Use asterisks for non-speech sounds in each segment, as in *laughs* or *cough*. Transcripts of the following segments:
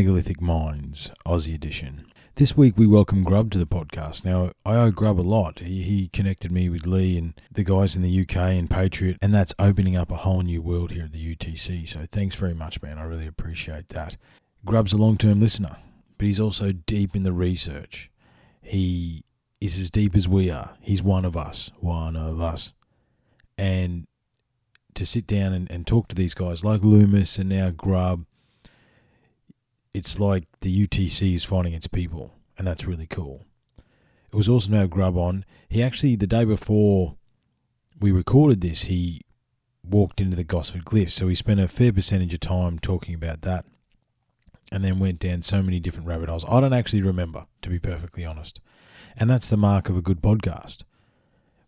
Megalithic Minds, Aussie edition. This week we welcome Grub to the podcast. Now, I owe Grub a lot. He, he connected me with Lee and the guys in the UK and Patriot, and that's opening up a whole new world here at the UTC. So thanks very much, man. I really appreciate that. Grub's a long term listener, but he's also deep in the research. He is as deep as we are. He's one of us, one of us. And to sit down and, and talk to these guys like Loomis and now Grub, it's like the UTC is finding its people, and that's really cool. It was awesome to have Grub on. He actually, the day before we recorded this, he walked into the Gosford Glyphs, so he spent a fair percentage of time talking about that and then went down so many different rabbit holes. I don't actually remember, to be perfectly honest. And that's the mark of a good podcast.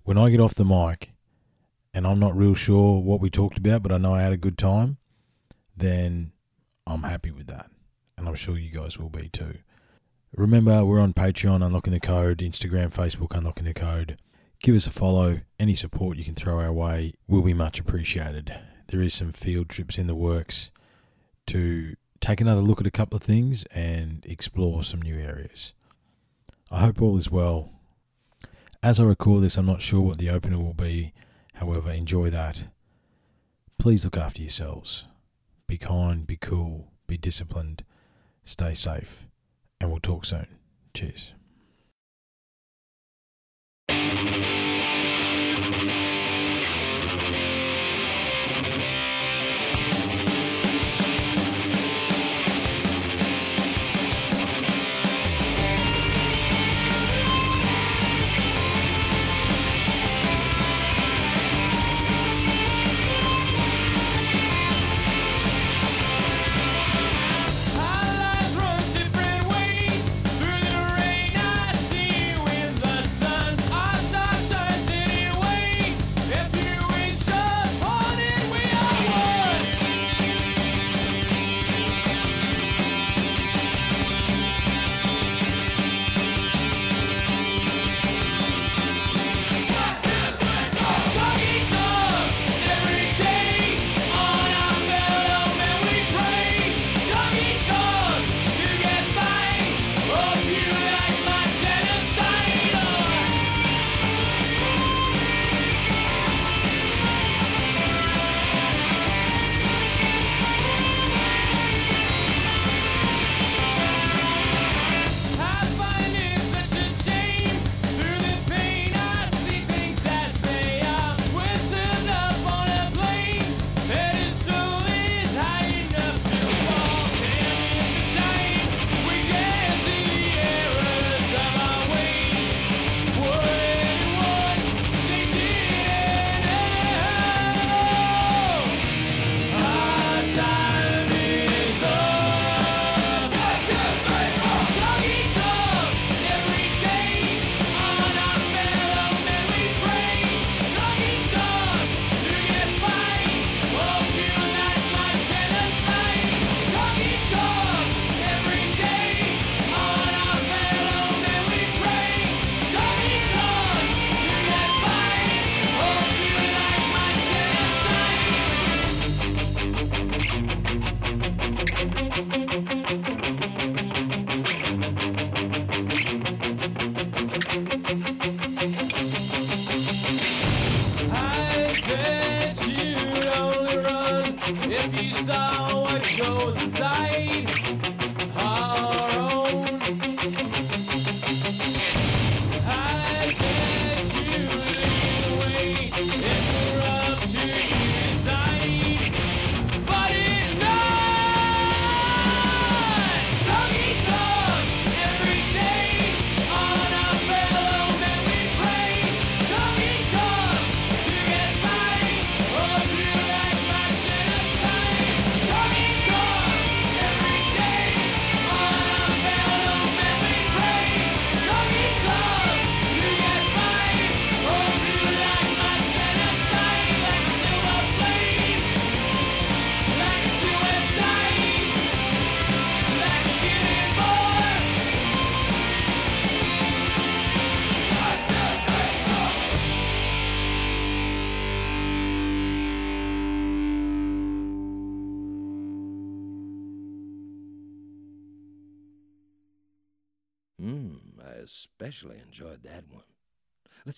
When I get off the mic and I'm not real sure what we talked about, but I know I had a good time, then I'm happy with that. And I'm sure you guys will be too. Remember, we're on Patreon, Unlocking the Code, Instagram, Facebook, Unlocking the Code. Give us a follow. Any support you can throw our way will be much appreciated. There is some field trips in the works to take another look at a couple of things and explore some new areas. I hope all is well. As I record this, I'm not sure what the opener will be. However, enjoy that. Please look after yourselves. Be kind, be cool, be disciplined, stay safe, and we'll talk soon. Cheers.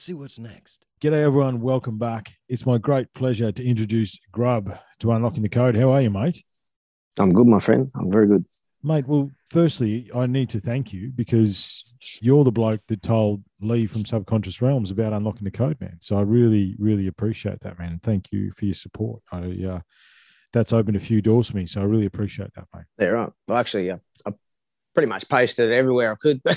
See what's next. G'day, everyone. Welcome back. It's my great pleasure to introduce Grub to Unlocking the Code. How are you, mate? I'm good, my friend. I'm very good. Mate, well, firstly, I need to thank you because you're the bloke that told Lee from Subconscious Realms about unlocking the code, man. So I really, really appreciate that, man. Thank you for your support. I, uh, that's opened a few doors for me. So I really appreciate that, mate. Yeah, right. Well, actually, yeah, I pretty much posted it everywhere I could. *laughs*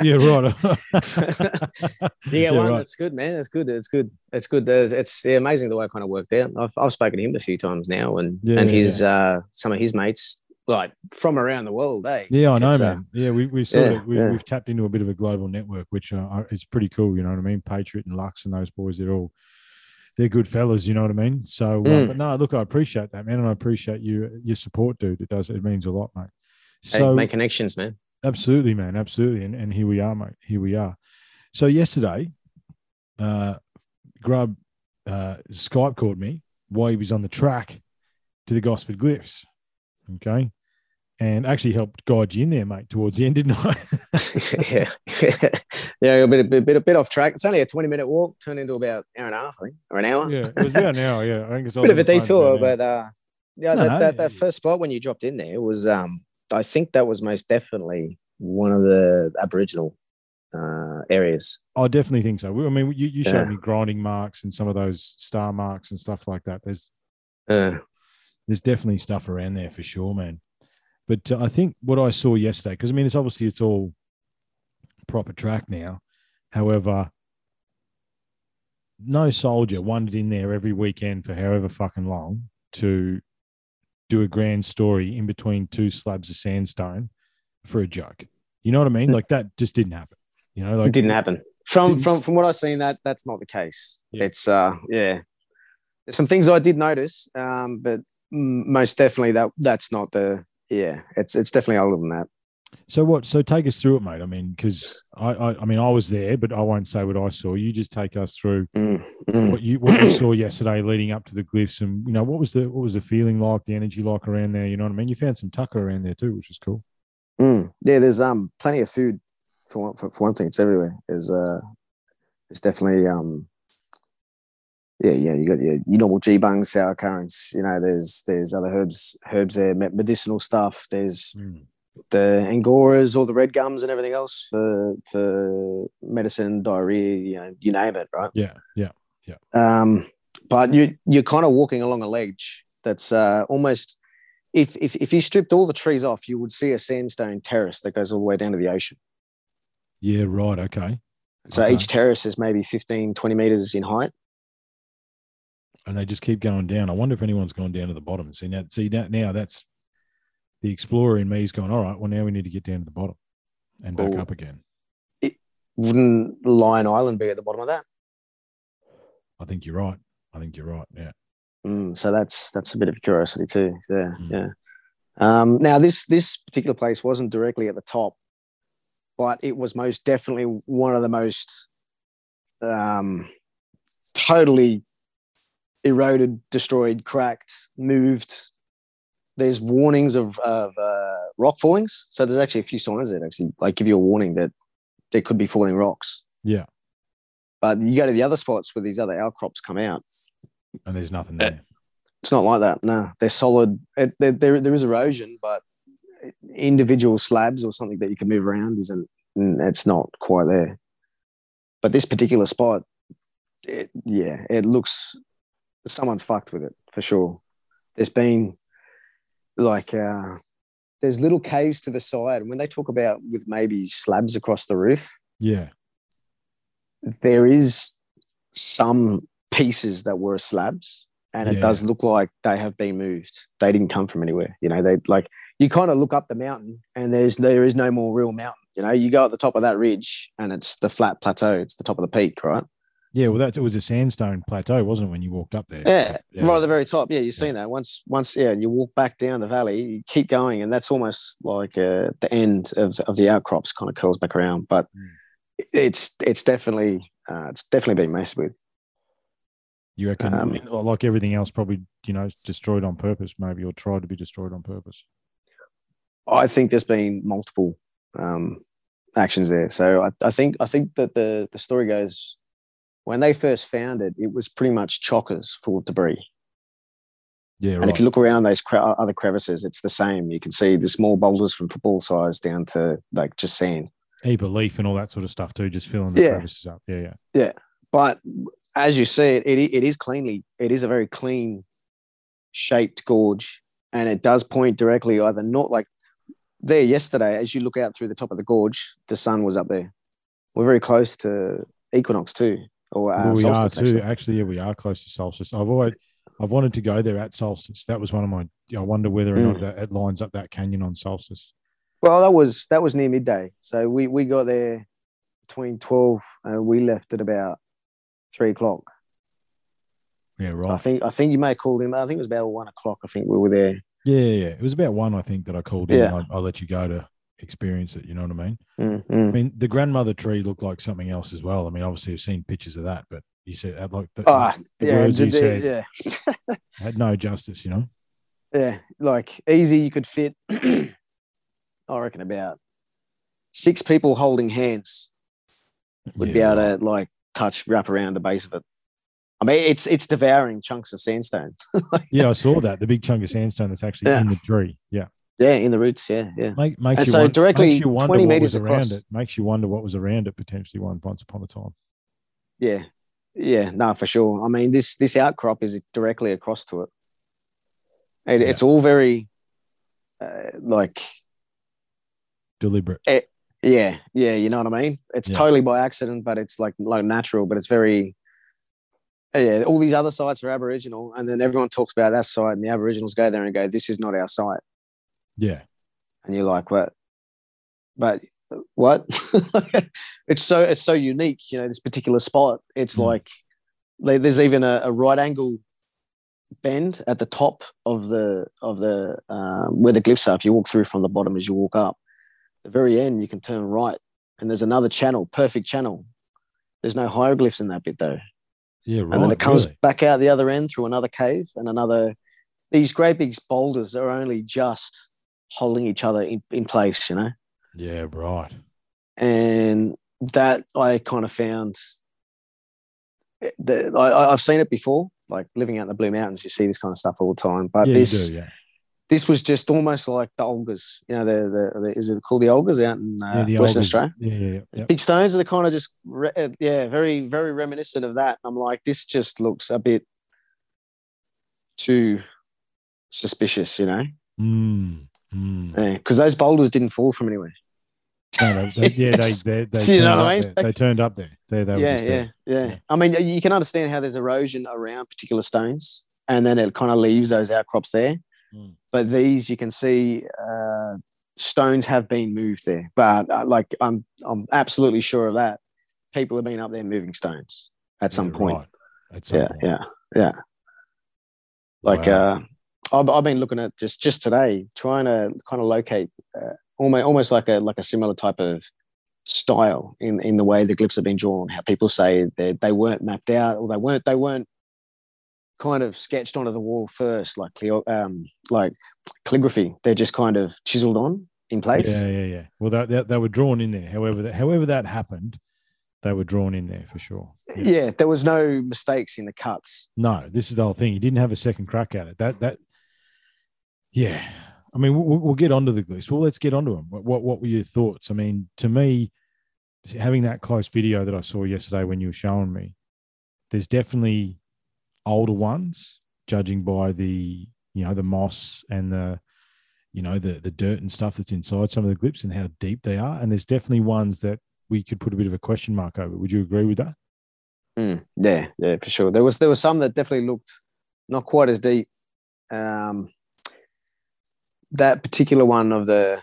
Yeah, right. *laughs* you get Yeah, one right. that's good, man. That's good. It's good. It's good. There's, it's yeah, amazing the way it kind of worked out. I've, I've spoken to him a few times now, and Yeah, and his uh, some of his mates like from around the world. Eh? Yeah, I know, uh, man. Yeah, we we sort yeah, of we, yeah. we've tapped into a bit of a global network, which uh, it's pretty cool. You know what I mean? Patriot and Lux and those boys, they're all they're good fellas. You know what I mean? So, uh, Mm. but no, look, I appreciate that, man, and I appreciate you your support, dude. It does it means a lot, mate. So make connections, man. absolutely, man, absolutely, and and here we are, mate. Here we are. So yesterday, uh, Grub uh, Skype called me while he was on the track to the Gosford Glyphs. Okay. And actually helped guide you in there, mate, towards the end, didn't I? *laughs* yeah, *laughs* yeah, a bit, a bit, a bit off track. It's only a twenty minute walk, turned into about an hour and a half, I think, or an hour. yeah, it was about an hour. Yeah, I think *laughs* it's a bit of a detour, but uh, yeah, No, that, that, that yeah. first spot when you dropped in there was, um, I think that was most definitely one of the Aboriginal uh, areas. I definitely think so. I mean, you, you showed Yeah. me grinding marks and some of those star marks and stuff like that. There's Uh, there's definitely stuff around there for sure, man. But uh, I think what I saw yesterday, because I mean, it's obviously it's all proper track now. However, no soldier wandered in there every weekend for however fucking long to do a grand story in between two slabs of sandstone for a joke. You know what I mean? Like that just didn't happen. You know, like it didn't happen. From from from what I've seen, that that's not the case. Yeah. It's uh, yeah, there's some things I did notice, um, but most definitely that that's not the yeah. It's it's definitely older than that. So what? So take us through it, mate. I mean, because I, I, I mean, I was there, but I won't say what I saw. You just take us through Mm, mm. what you what you saw *clears throat* yesterday, leading up to the glyphs, and you know what was the what was the feeling like, the energy like around there. You know what I mean? You found some tucker around there too, which is cool. Mm. Yeah, there's um plenty of food for one, for, for one thing. It's everywhere. There's uh, it's definitely um, yeah, yeah. You got your, your normal geebungs, sour currants. You know, there's there's other herbs herbs there, medicinal stuff. There's the angoras, all the red gums, and everything else for for medicine, diarrhea. You know, you name it, right? Yeah, yeah, yeah. Um, but you you're kind of walking along a ledge that's uh, almost if, if if you stripped all the trees off, you would see a sandstone terrace that goes all the way down to the ocean. yeah. Right. Okay. So Okay. each terrace is maybe 15, 20 meters in height. And they just keep going down. I wonder if anyone's gone down to the bottom. See now, see that now that's the explorer in me's gone. All right. Well, now we need to get down to the bottom and back Well, up again. It, Wouldn't Lion Island be at the bottom of that? I think you're right. I think you're right. Yeah. Mm, so that's that's a bit of a curiosity too. Yeah, Mm. yeah. Um, now this this particular place wasn't directly at the top, but it was most definitely one of the most um, totally eroded, destroyed, cracked, moved. There's warnings of of uh, rock fallings, so there's actually a few signs that actually like give you a warning that there could be falling rocks. Yeah. But you go to the other spots where these other outcrops come out, And there's nothing Uh, there. it's not like that. No, they're solid. It, there, there, there is erosion, but individual slabs or something that you can move around isn't. It's not quite there. But this particular spot, it, yeah, it looks. Someone fucked with it for sure. There's been like uh, there's little caves to the side. And When they talk about with maybe slabs across the roof, Yeah. there is some pieces that were slabs and Yeah. it does look like they have been moved they didn't come from anywhere you know they like you kind of look up the mountain and there's there is no more real mountain you know you go at the top of that ridge and it's the flat plateau it's the top of the peak right Yeah. Well, that it was a sandstone plateau, wasn't it, when you walked up there? yeah, Yeah. right at the very top yeah you've seen that once once yeah and you walk back down the valley you keep going and that's almost like uh, the end of, of the outcrops kind of curls back around but Mm. it's it's definitely uh, it's definitely been messed with You reckon? I Um, mean, like everything else, probably you know destroyed on purpose, maybe, or tried to be destroyed on purpose. I think there's been multiple um, actions there. So I, I think I think that the the story goes when they first found it, it was pretty much chockers full of debris. Yeah, And right. if you look around those cre- other crevices, it's the same. You can see the small boulders from football size down to like just sand. Leaf and all that sort of stuff too, just filling the Yeah. crevices up. Yeah, yeah. yeah. But as you see it, it, it is cleanly, it is a very clean shaped gorge. And it does point directly either not like there yesterday, as you look out through the top of the gorge, the sun was up there. We're very close to equinox too. Or uh, well, we are too. actually. Actually, yeah, we are close to solstice. I've always, I've wanted to go there at solstice. That was one of my. I wonder whether or Mm. not that it lines up that canyon on solstice. Well, that was that was near midday. So we we got there between twelve and we left at about three o'clock. Yeah, So right. I think I think you may have called him. I think it was about one o'clock. I think we were there. yeah, yeah, yeah. It was about one, I think, that I called in. Yeah. I, I let you go to experience it. You know what I mean? Mm, I mean, the grandmother tree looked like something else as well. I mean, obviously, I've seen pictures of that, but you said uh, like the, Ah, the yeah, words you said yeah, *laughs* had no justice. You know? yeah. Like easy, you could fit. *clears throat* I reckon about six people holding hands would be able to like touch wrap around the base of it. I mean, it's it's devouring chunks of sandstone. *laughs* Yeah, I saw that the big chunk of sandstone that's actually Yeah. in the tree. Yeah, Yeah, in the roots. Yeah, yeah. Make, makes And you so won- directly makes you wonder 20 what meters was around it. Makes you wonder what was around it potentially one once upon a time. Yeah, yeah, no, for sure. I mean, this this outcrop is directly across to it. it Yeah. It's all very, uh, like, Deliberate. yeah, yeah. You know what I mean? It's Yeah. totally by accident, but it's like like natural, but it's very. Yeah, all these other sites are Aboriginal, and then everyone talks about that site, and the Aboriginals go there and go, "This is not our site," Yeah, and you're like, "What?" But what? *laughs* it's so it's so unique, you know. This particular spot, it's Mm. like there's even a, a right angle bend at the top of the of the um, where the glyphs are. If you walk through from the bottom as you walk up, the very end you can turn right, and there's another channel, perfect channel. There's no hieroglyphs in that bit though, yeah, right. and then it comes really. back out the other end through another cave and another. These great big boulders are only just holding each other in, in place, you know Yeah, right. and that I kind of found that I, I've seen it before, like living out in the Blue Mountains, you see this kind of stuff all the time. But yeah, this do. Yeah, this was just almost like the Olgas, you know, the, the, the is it called the Olgas out in uh, yeah, the Western Olgas- Australia? Yeah, yeah, yeah. yeah. Big stones are the kind of just re- uh, yeah, very very reminiscent of that. I'm like, this just looks a bit too suspicious, you know, Mm, mm. because those boulders didn't fall from anywhere. No, they, they, *laughs* yeah, they they, they, *laughs* Do you turned know I mean? there. They turned up there. They, they were yeah, just yeah, there. yeah, Yeah. I mean, you can understand how there's erosion around particular stones, and then it kind of leaves those outcrops there. Mm. But these, you can see, uh, stones have been moved there. But uh, like, I'm I'm absolutely sure of that. People have been up there moving stones at some Yeah, point. right. At some Yeah, point. yeah, yeah. Like, Wow. uh, I've, I've been looking at just just today, trying to kind of locate uh, almost almost like a like a similar type of style in in the way the glyphs have been drawn. How people say they they weren't mapped out or they weren't they weren't kind of sketched onto the wall first, like um like calligraphy. They're just kind of chiseled on in place. Yeah, yeah, yeah. Well, they, they, they were drawn in there. However, that, however that happened, they were drawn in there for sure. Yeah. yeah, there was no mistakes in the cuts. No, this is the whole thing. He didn't have a second crack at it. That that, yeah. I mean, we'll, we'll get onto the glyphs. Well, let's get onto them. What, what what were your thoughts? I mean, to me, having that close video that I saw yesterday when you were showing me, there's definitely older ones, judging by the you know the moss and the you know the the dirt and stuff that's inside some of the glyphs and how deep they are. And there's definitely ones that we could put a bit of a question mark over. Would you agree with that? Mm, yeah, yeah, for sure. There was there was some that definitely looked not quite as deep. Um, that particular one of the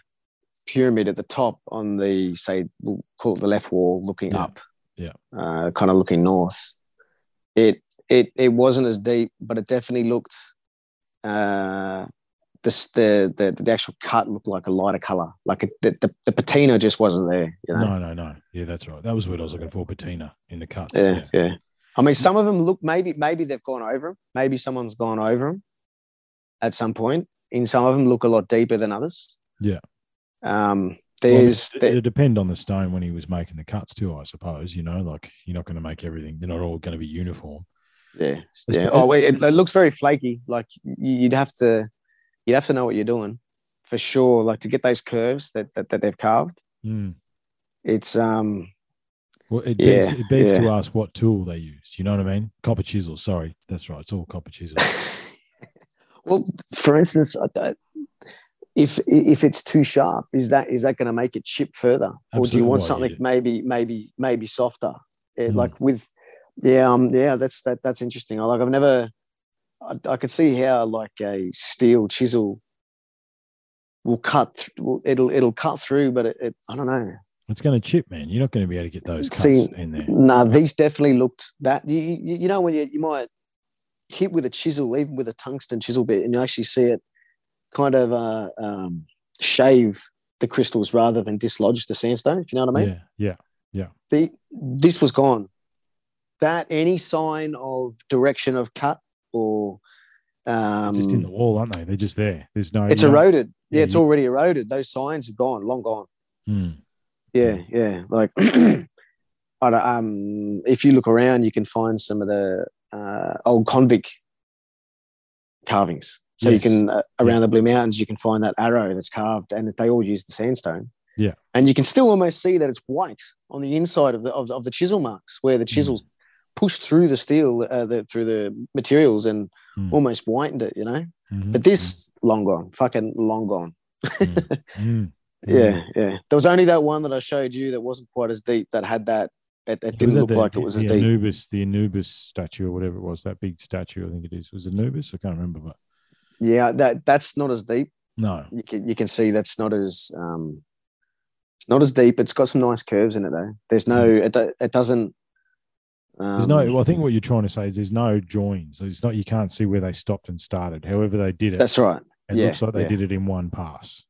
pyramid at the top on the say we'll call it the left wall, looking Yeah, up, yeah. uh, kind of looking north. It it it wasn't as deep, but it definitely looked. Uh, this, the, the the actual cut looked like a lighter color, like it, the, the the patina just wasn't there. You know? No, no, no. Yeah, that's right. That was what I was looking for, patina in the cuts. Yeah, yeah. I mean, some of them look maybe maybe they've gone over them. Maybe someone's gone over them at some point. In some of them, look a lot deeper than others. Yeah. Um, there's it, there- it'd depend on the stone when he was making the cuts too, I suppose. You know, like you're not going to make everything; they're not all going to be uniform. yeah It's- yeah. Oh, wait, it, it looks very flaky. Like you'd have to you'd have to know what you're doing for sure. Like to get those curves that that, that they've carved. Mm. It's um Well, it Yeah, begs, it begs to ask what tool they use. You know what I mean? Copper chisel. Sorry, that's right. It's all copper chisel. *laughs* well, for instance, if if it's too sharp, is that is that going to make it chip further, or do you want something yeah. maybe maybe maybe softer? Eh, Mm. Like with yeah um yeah that's that that's interesting. I like I've never I, I could see how like a steel chisel will cut th- it'll it'll cut through, but it, it I don't know. It's going to chip, man. You're not going to be able to get those cuts See, in there. Nah, these definitely looked that you you, you know when you you might hit with a chisel, even with a tungsten chisel bit, and you actually see it kind of uh, um, shave the crystals rather than dislodge the sandstone. If you know what I mean. Yeah, yeah. Yeah. The this was gone. That any sign of direction of cut or um, just in the wall, aren't they? They're just there. There's no. it's eroded. Yeah, Yeah, it's already eroded. Those signs have gone, long gone. Hmm. Yeah, yeah. Like, *clears throat* I don't, um, if you look around, you can find some of the uh, old convict carvings. So you can uh, around the Blue Mountains, you can find that arrow that's carved, and they all use the sandstone. Yeah. and you can still almost see that it's white on the inside of the of, the- of the chisel marks, where the chisels pushed through the steel, uh, the, through the materials, and Mm. almost whitened it. You know, Mhm. but this long gone, fucking long gone. Mm. *laughs* Mm. Yeah, yeah. There was only that one that I showed you that wasn't quite as deep. That had that. It, it didn't look the- like it was the as deep. Anubis, the Anubis statue or whatever it was, that big statue, I think it is. Was it Anubis? I can't remember, but Yeah, that that's not as deep. no. You can you can see that's not as um, it's not as deep. It's got some nice curves in it though. There's no, it it doesn't. Um, There's no. Well, I think what you're trying to say is there's no joins. It's not. You can't see where they stopped and started. However, they did it. That's right. it yeah, looks like they yeah. did it in one pass.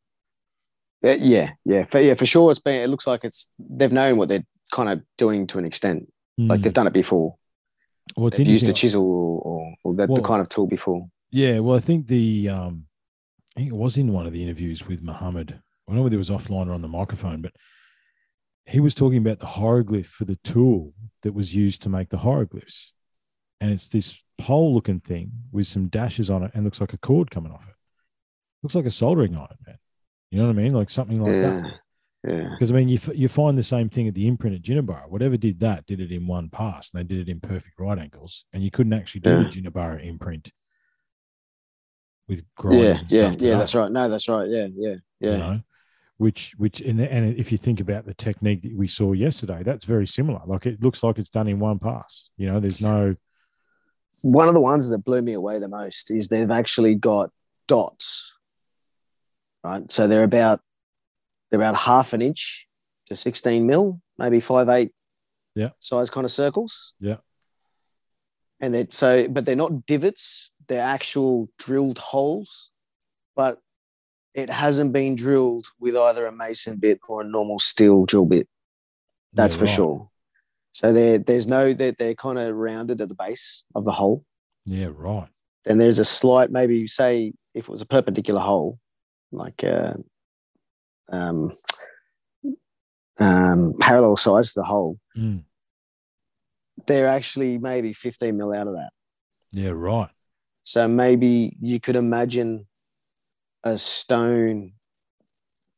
Yeah, yeah, yeah. For, yeah, for sure. It's been. It looks like it's. They've known what they're kind of doing to an extent. Like Mm. they've done it before. well, it's they've used a chisel or, or, or that, Well- the kind of tool before. Yeah, well, I think the um, I think it was in one of the interviews with Muhammad. I don't know whether it was offline or on the microphone, but he was talking about the hieroglyph for the tool that was used to make the hieroglyphs, and it's this pole-looking thing with some dashes on it, and looks like a cord coming off it. Looks like a soldering iron, man. You know what I mean? Like something like that. Yeah, yeah. Because I mean, you f- you find the same thing at the imprint at Jinnabara. Whatever did that did it in one pass, and they did it in perfect right angles, and you couldn't actually do the Yeah. Imprint with grinders Yeah, and yeah, stuff. yeah. today, That's right. No, that's right. Yeah, yeah, yeah. You know, which which and and if you think about the technique that we saw yesterday, that's very similar. Like it looks like it's done in one pass. You know, there's no one of the ones that blew me away the most is they've actually got dots right so they're about they're about half an inch to 16 mil maybe five eight Yeah. size kind of circles Yeah. and they so but they're not divots they're actual drilled holes but it hasn't been drilled with either a mason bit or a normal steel drill bit that's Yeah, for right. sure so there there's no they're, they're kind of rounded at the base of the hole Yeah, right. and there's a slight maybe you say if it was a perpendicular hole like uh, um, um, parallel sides to the hole Mm. they're actually maybe 15 mil out of that Yeah, right. so maybe you could imagine a stone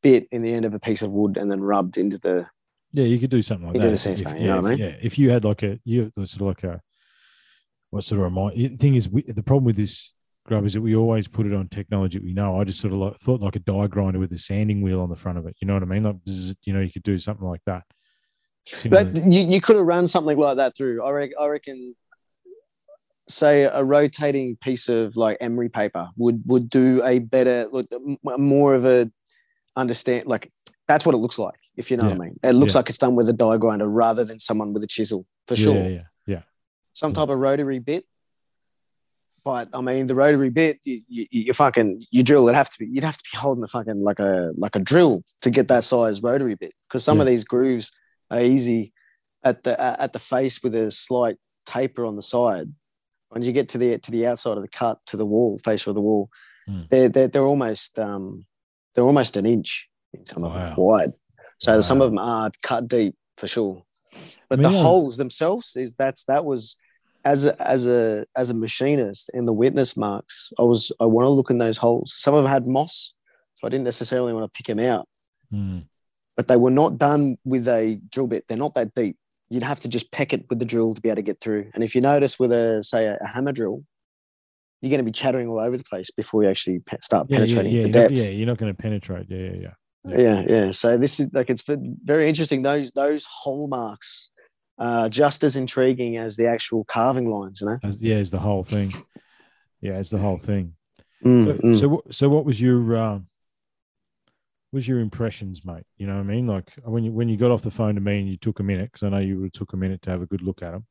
bit in the end of a piece of wood and then rubbed into the Yeah, you could do something like that. if- if- thing, you know yeah, what I if- Yeah, if you had like a you sort of like a what sort of remind the thing is we, the problem with this grub is that we always put it on technology we know. I just sort of like thought like a die grinder with a sanding wheel on the front of it. You know what I mean? Like you know, you could do something like that. But you, you could have run something like that through. I reckon, I reckon, say a rotating piece of like emery paper would would do a better, look, more of a understand. Like that's what it looks like, if you know what I mean. It looks Yeah. like it's done with a die grinder rather than someone with a chisel, for sure. yeah, yeah, yeah. Some type of rotary bit. But I mean, the rotary bit, you, you, you fucking you drill. It have to be. You'd have to be holding a fucking like a like a drill to get that size rotary bit because some of these grooves are easy at the at the face with a slight taper on the side. When you get to the to the outside of the cut to the wall, face of the wall, Hmm. they're, they're they're almost um they're almost an inch Some of them wide. So some of them are cut deep for sure. But I mean, the holes themselves is that's that was as a as a as a machinist in the witness marks. I was I want to look in those holes. Some of them had moss, so I didn't necessarily want to pick them out. Mm. But they were not done with a drill bit. They're not that deep. You'd have to just peck it with the drill to be able to get through. And if you notice with a say a, a hammer drill, you're going to be chattering all over the place before you actually pe- start Yeah, yeah, penetrating yeah, the you're not, yeah. You're not going to penetrate. Yeah, yeah, yeah. yeah. yeah yeah so this is like it's very interesting those those hallmarks are just as intriguing as the actual carving lines you know As, yeah, it's the whole thing. Yeah, it's the whole thing. Mm, So, mm. so, what- so what was your um, was your impressions, mate? You know what I mean? Like when you when you got off the phone to me and you took a minute, because I know you would have took a minute to have a good look at them.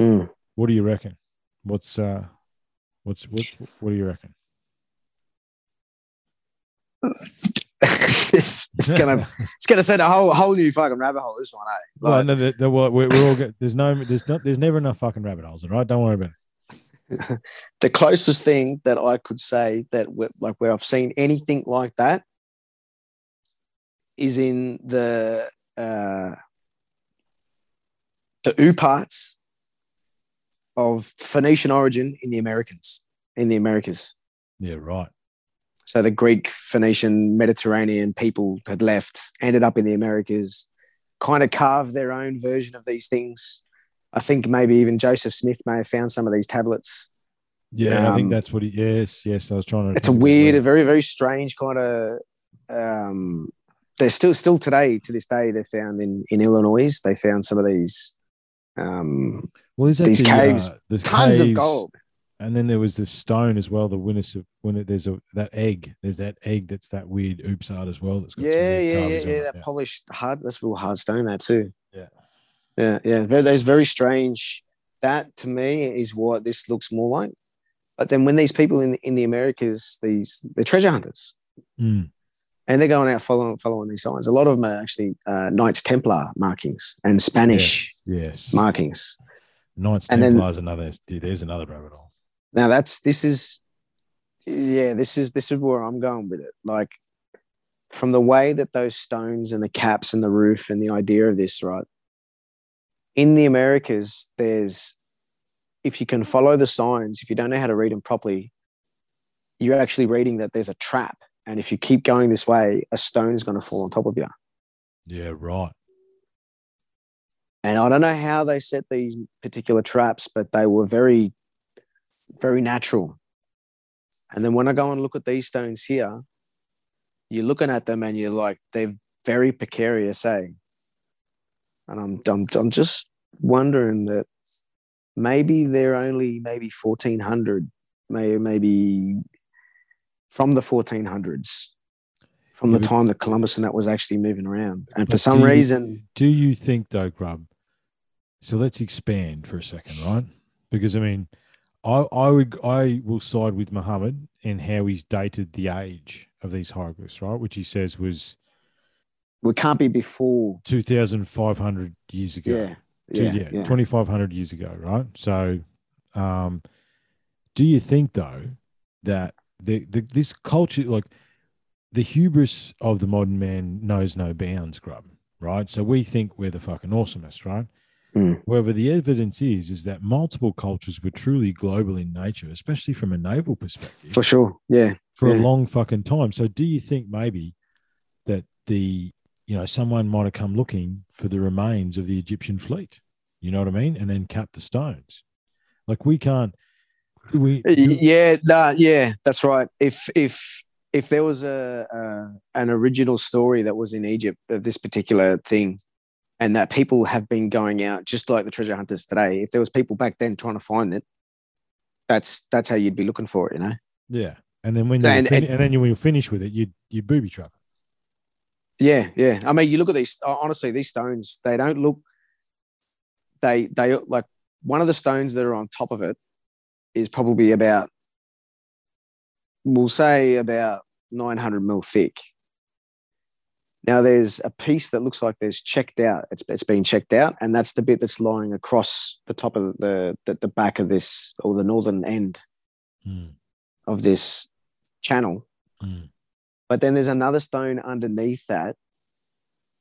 Mm. What do you reckon? What's uh, what's what? What do you reckon? It's, it's gonna it's gonna send a whole whole new fucking rabbit hole this one eh? well, no, the, the, we're, we're all get, there's no there's not there's never enough fucking rabbit holes, all right? Don't worry about it. *laughs* the closest thing that i could say that like where i've seen anything like that is in the uh the OOParts of phoenician origin in the americans in the americas Yeah, right. So the Greek, Phoenician, Mediterranean people had left, ended up in the Americas, kind of carved their own version of these things. I think maybe even Joseph Smith may have found some of these tablets. Yeah, I think Um, that's what he. Yes, yes. I was trying to. It's a think of that weird, a very, very strange kind of. Um, they're still, still today, to this day, they're found in in Illinois. They found some of these, um, Well, these actually, caves, uh, there's tons of gold. And then there was this stone as well. The Winnis of when it, there's a that egg. There's that egg that's that weird OOPArt as well. That's got Yeah, yeah, yeah, yeah. That polished hard. That's real hard stone. there too. Yeah. yeah, yeah. There, there's very strange. That to me is what this looks more like. But then when these people in in the Americas, these they're treasure hunters, Mm. and they're going out following following these signs. A lot of them are actually uh, Knights Templar markings and Spanish Yes. markings. Knights and then- Templars another. There's another rabbit hole. Now that's this is yeah, this is this is where I'm going with it. Like from the way that those stones and the caps and the roof and the idea of this, right? In the Americas, there's if you can follow the signs, if you don't know how to read them properly, you're actually reading that there's a trap. And if you keep going this way, a stone is going to fall on top of you. Yeah, right. And I don't know how they set these particular traps, but they were very, very natural. And then when I go and look at these stones here, you're looking at them and you're like, they're very precarious, eh? And I'm, I'm, I'm just wondering that maybe they're only maybe 1400, maybe, maybe from the 1400s, from Yeah, the time that Columbus and that was actually moving around. And for some do you- reason, do you think though, Grub? So let's expand for a second, right? Because I mean, I I would I will side with Muhammad in how he's dated the age of these hieroglyphs, right? Which he says was we can't be before. two thousand five hundred years ago. Yeah. Two- Yeah. yeah, yeah. 2500 years ago right so um do you think though that the, the this culture like the hubris of the modern man knows no bounds grub right so we think we're the fucking awesomest right Mm. however the evidence is is that multiple cultures were truly global in nature especially from a naval perspective For sure. Yeah. for a long fucking time. So do you think maybe that the you know someone might have come looking for the remains of the Egyptian fleet? You know what I mean? And then cut the stones. Like we can't. We Yeah. Nah, yeah. That's right. If if if there was a, a an original story that was in Egypt of this particular thing, and that people have been going out just like the treasure hunters today, if there was people back then trying to find it, that's that's how you'd be looking for it. You know. yeah. And then when you And- fin- and- and, then when you finish with it, you you booby trap. Yeah, yeah. I mean, you look at these. Uh, honestly, these stones they don't look. They they like one of the stones that are on top of it is probably about. We'll say about nine hundred mil thick. Now there's a piece that looks like there's checked out. It's it's been checked out, and that's the bit that's lying across the top of the the, the back of this or the northern end Mm, of this channel. mm. But then there's another stone underneath that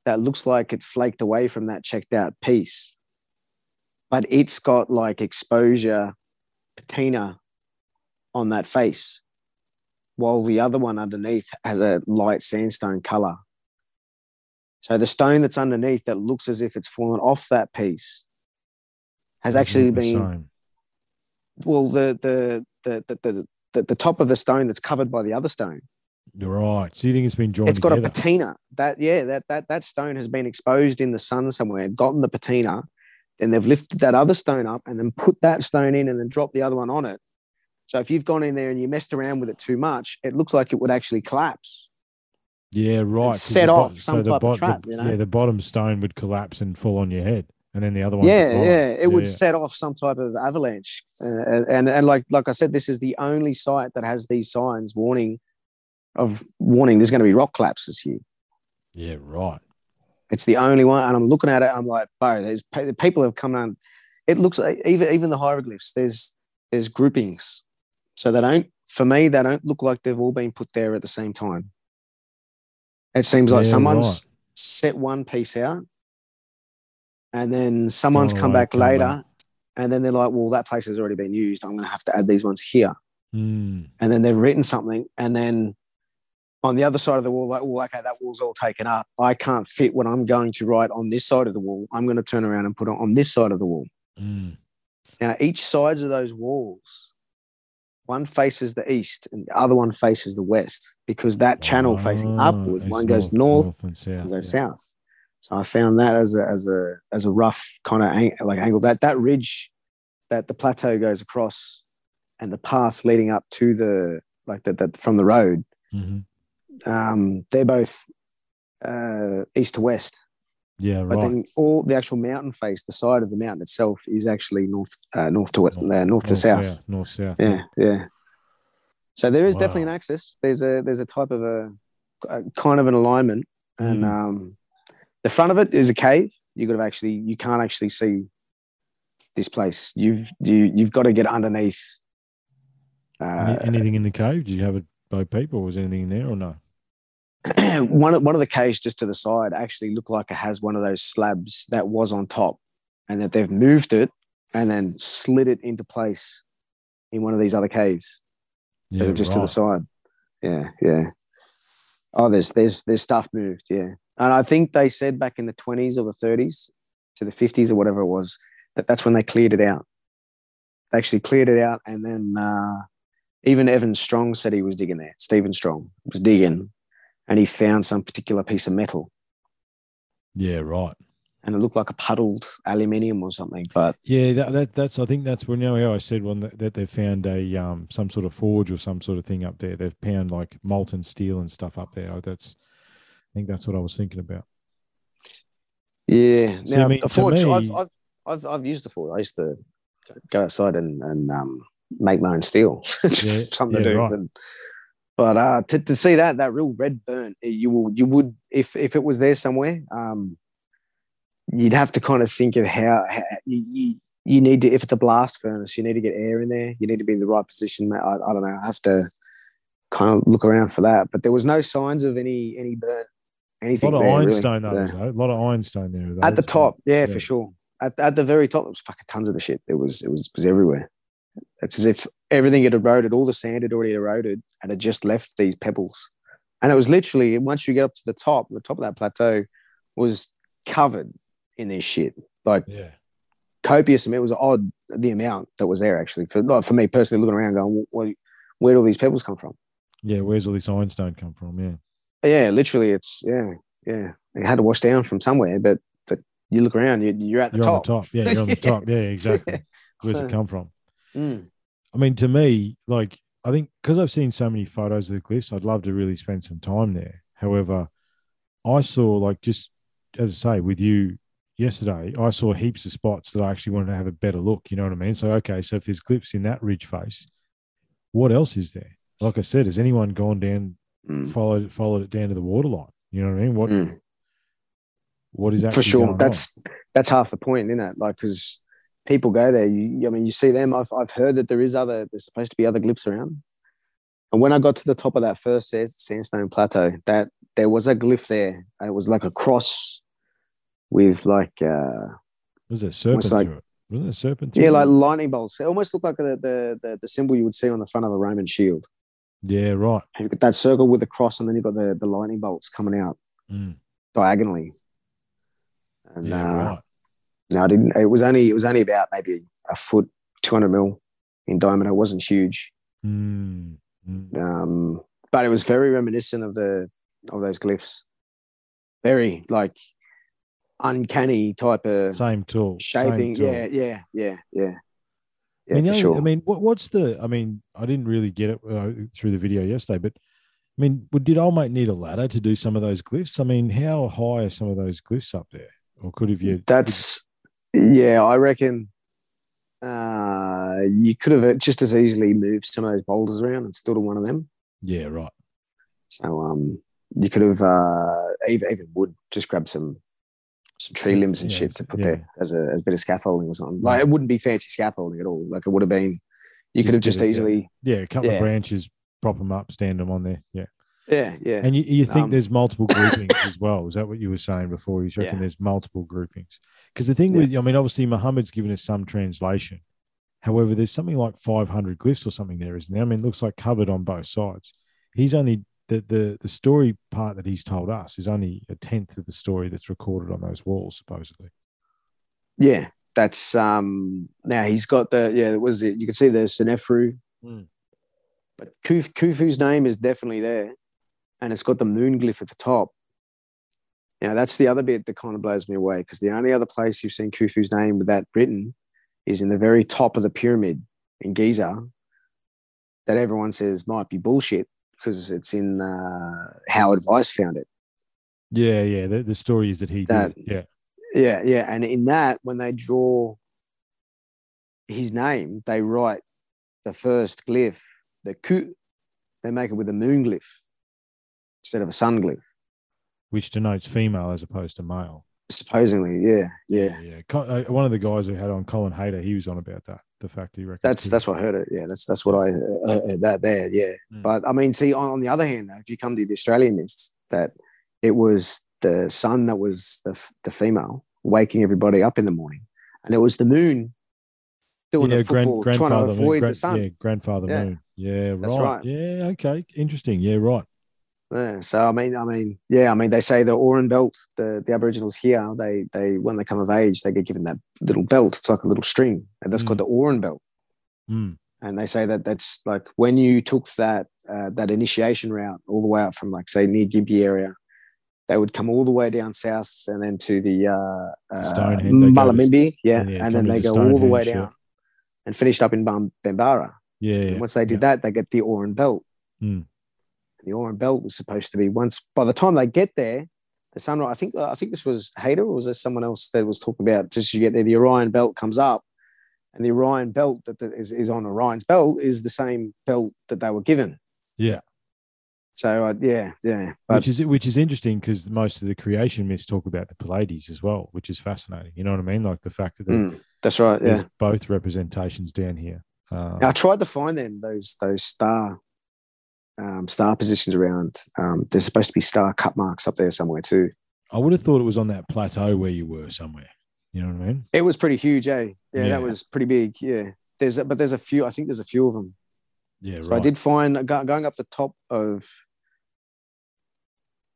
that looks like it flaked away from that checked out piece. But it's got like exposure patina on that face, while the other one underneath has a light sandstone color. So the stone that's underneath that looks as if it's fallen off that piece has actually been same. well the the the the, the the the top of the stone that's covered by the other stone. You're right. So you think it's been joined It's got together? a patina. That yeah, that that that stone has been exposed in the sun somewhere, gotten the patina, then they've lifted that other stone up and then put that stone in and then dropped the other one on it. So if you've gone in there and you messed around with it too much, it looks like it would actually collapse. Yeah, right. set off some the type of bot- the- you know? Yeah, the bottom stone would collapse and fall on your head, and then the other one. yeah, yeah, it would set off some type of avalanche. Uh, and, and like like I said, this is the only site that has these signs warning of warning. There's going to be rock collapses here. Yeah, right. It's the only one, and I'm looking at it. I'm like, bro, there's people have come on. It looks like even even the hieroglyphs. There's there's groupings, so they don't. For me, they don't look like they've all been put there at the same time. It seems like Yeah, someone's set one piece out, and then someone's Gone come back later, and then they're like, "Well, that place has already been used. I'm going to have to add these ones here." Mm. and then they've written something, and then on the other side of the wall, like, well, okay, that wall's all taken up. I can't fit what I'm going to write on this side of the wall. I'm going to turn around and put it on this side of the wall. Mm. Now, each sides of those walls, one faces the east and the other one faces the west because that channel facing Ah, upwards, one goes north, and south. one goes yeah. south. So I found that as a as a as a rough kind of ang- like angle. That that ridge that the plateau goes across, and the path leading up to the like that that from the road Mhm. um, they're both uh, east to west. Yeah, But right. then all the actual mountain face, the side of the mountain itself, is actually north uh, north to west, uh, north, to south. North south. Yeah, yeah. So there is definitely an Wow. axis. There's a there's a type of a, a kind of an alignment, and Mm. um, the front of it is a cave. You got to actually you can't actually see this place. You've you you've got to get underneath. Uh, Any, anything in the cave? Did you have it by peep, or was anything in there, or no? *clears throat* one of one of the caves just to the side actually looked like it has one of those slabs that was on top, and that they've moved it and then slid it into place in one of these other caves Yeah, just to the side. Yeah, yeah. Oh, there's there's there's stuff moved. Yeah, and I think they said back in the twenties or the thirties to the fifties or whatever it was that that's when they cleared it out. They actually cleared it out, and then uh, even Evan Strong said he was digging there. Stephen Strong was digging, and he found some particular piece of metal, Yeah, right. and it looked like a puddled aluminium or something. But Yeah, that, that that's I think that's when you know how I said one that, that they found a um some sort of forge or some sort of thing up there. They've found like molten steel and stuff up there. Oh, That's I think that's what I was thinking about. yeah, I now mean, a to forge. I've, I've I've I've used the forge. I used to go outside and and um, make my own steel. *laughs* Yeah, something yeah, to do. right. But, but uh, to, to see that that real red burn, you will you would if if it was there somewhere, um, you'd have to kind of think of how, how you, you you need to if it's a blast furnace, you need to get air in there. You need to be in the right position. I, I don't know. I have to kind of look around for that. But there was no signs of any any burn. anything. A lot of there, really. ironstone though, Yeah. A lot of ironstone there. At the top, yeah, Yeah. for sure. At, at the very top, there was fucking tons of the shit. It was it was it was everywhere. It's as if everything had eroded, all the sand had already eroded, and had just left these pebbles. And it was literally once you get up to the top, the top of that plateau was covered in this shit, like Yeah. copious. I mean, it was odd the amount that was there actually. For like for me personally, looking around, going, well, where do all these pebbles come from? Yeah, where's all this ironstone come from? Yeah. Yeah, literally, it's yeah, yeah. It had to wash down from somewhere, but but you look around, you, you're at the You're top. on the top. Yeah, you're on the *laughs* top. Yeah, exactly. *laughs* Where's it come from? Mm. I mean, to me, like I think because I've seen so many photos of the cliffs, I'd love to really spend some time there. However, I saw like just as I say with you yesterday, I saw heaps of spots that I actually wanted to have a better look. You know what I mean? So okay, so if there's cliffs in that ridge face, what else is there? Like I said, has anyone gone down, Mm. followed followed it down to the waterline? You know what I mean? What Mm. what is that for sure. going on? That's that's half the point, isn't it? Like because people go there. You, I mean, you see them. I've I've heard that there is other. There's supposed to be other glyphs around. And when I got to the top of that first sa- sandstone plateau, that there was a glyph there, and it was like a cross with like uh, Was it serpent like- it? Wasn't it a serpent yeah, it? like lightning bolts. It almost looked like the, the the the symbol you would see on the front of a Roman shield. yeah, right. You've got that circle with the cross, and then you've got the, the lightning bolts coming out Mm, diagonally. And yeah, uh, right. No, I didn't. It was only it was only about maybe a foot, two hundred mil in diameter. It wasn't huge, Mm, mm. um, but it was very reminiscent of the of those glyphs. Very like uncanny type of Same tool. same shaping. tool. Yeah, yeah, yeah, yeah. Yeah, I mean, only- sure. I mean, what, what's the? I mean, I didn't really get it uh, through the video yesterday, but I mean, would- did old mate need a ladder to do some of those glyphs? I mean, how high are some of those glyphs up there? Or could have you? That's yeah, I reckon uh, you could have just as easily moved some of those boulders around and stood on one of them. Yeah, right. So um, you could have uh, even even wood just grab some some tree limbs and yeah, shit to put yeah. there as a, as a bit of scaffolding or something. Like it wouldn't be fancy scaffolding at all. Like it would have been. You Just could have just easily. Yeah, a couple Yeah. of branches, prop them up, stand them on there. Yeah, Yeah, yeah. and you, you think Um, there's multiple *coughs* groupings as well? Is that what you were saying before? You reckon Yeah. there's multiple groupings? Because the thing Yeah. with, I mean, obviously Muhammad's given us some translation. However, there's something like 500 glyphs or something there, isn't there? I mean, it looks like covered on both sides. He's only the the the story part that he's told us is only a tenth of the story that's recorded on those walls, supposedly. Yeah, that's um. Now he's got the yeah. Was it. You can see the Senefru, Mm. but Kuf, Khufu's name is definitely there, and it's got the moon glyph at the top. Now that's the other bit that kind of blows me away because the only other place you've seen Khufu's name with that written is in the very top of the pyramid in Giza. That everyone says might be bullshit because it's in uh, Howard Vyse found it. Yeah, yeah. The, the story is that he That- did. Yeah, Yeah, yeah. And in that, when they draw his name, they write the first glyph, the ku, they make it with a moon glyph instead of a sun glyph. which denotes female as opposed to male. Supposedly, yeah, yeah. yeah. Co- uh, one of the guys we had on Colin Hayter, he was on about that. The fact he reckons That's that's what I heard it. Yeah, that's that's what I uh, heard that there. Yeah, Mm. but I mean, see, on, on the other hand, though, if you come to the Australian myths, that it was the sun that was the the female waking everybody up in the morning, and it was the moon doing yeah, the grand, football, trying to grandfather moon. avoid gran- the sun. Yeah, grandfather Yeah. moon. Yeah, right. right. Yeah, okay, interesting. Yeah, right. Yeah, so I mean, I mean, yeah, I mean, they say the Orion belt, the, the Aboriginals here, they they when they come of age, they get given that little belt. It's like a little string, and that's Mm. called the Orion belt. Mm. And they say that that's like when you took that uh, that initiation route all the way up from like say near Gympie area, they would come all the way down south and then to the uh, uh, Stonehenge, they go to- Mullumbimby, yeah, yeah, and then they go all the way Stonehenge, yeah. down and finished up in Bam- Bambara. Yeah, And yeah. once they did that, they get the Orion belt. Mm. The Orion belt was supposed to be once by the time they get there, the sunrise. I think I think this was Hader or was there someone else that was talking about just as you get there, the Orion belt comes up, and the Orion belt that is, is on Orion's belt is the same belt that they were given. Yeah. So uh, yeah, yeah, but which is which is interesting because most of the creation myths talk about the Pleiades as well, which is fascinating. You know what I mean? Like the fact that mm, that's right. Yeah, there's both representations down here. Uh, I tried to find them those those star um, star positions around. Um, there's supposed to be star cut marks up there somewhere too. I would have thought it was on that plateau where you were somewhere. You know what I mean? It was pretty huge, eh? Yeah, Yeah. that was pretty big. Yeah, there's a, but there's a few. I think there's a few of them. Yeah, So right. I did find going up the top of.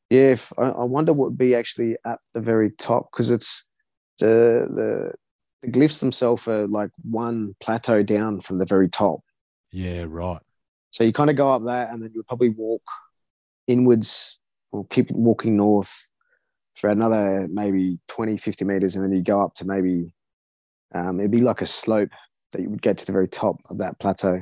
Yeah, if, I, I wonder what would be actually at the very top because it's the the the glyphs themselves are like one plateau down from the very top. Yeah, right. So you kind of go up there and then you'll probably walk inwards or keep walking north for another maybe 20, 50 meters, and then you go up to maybe um, it'd be like a slope that you would get to the very top of that plateau.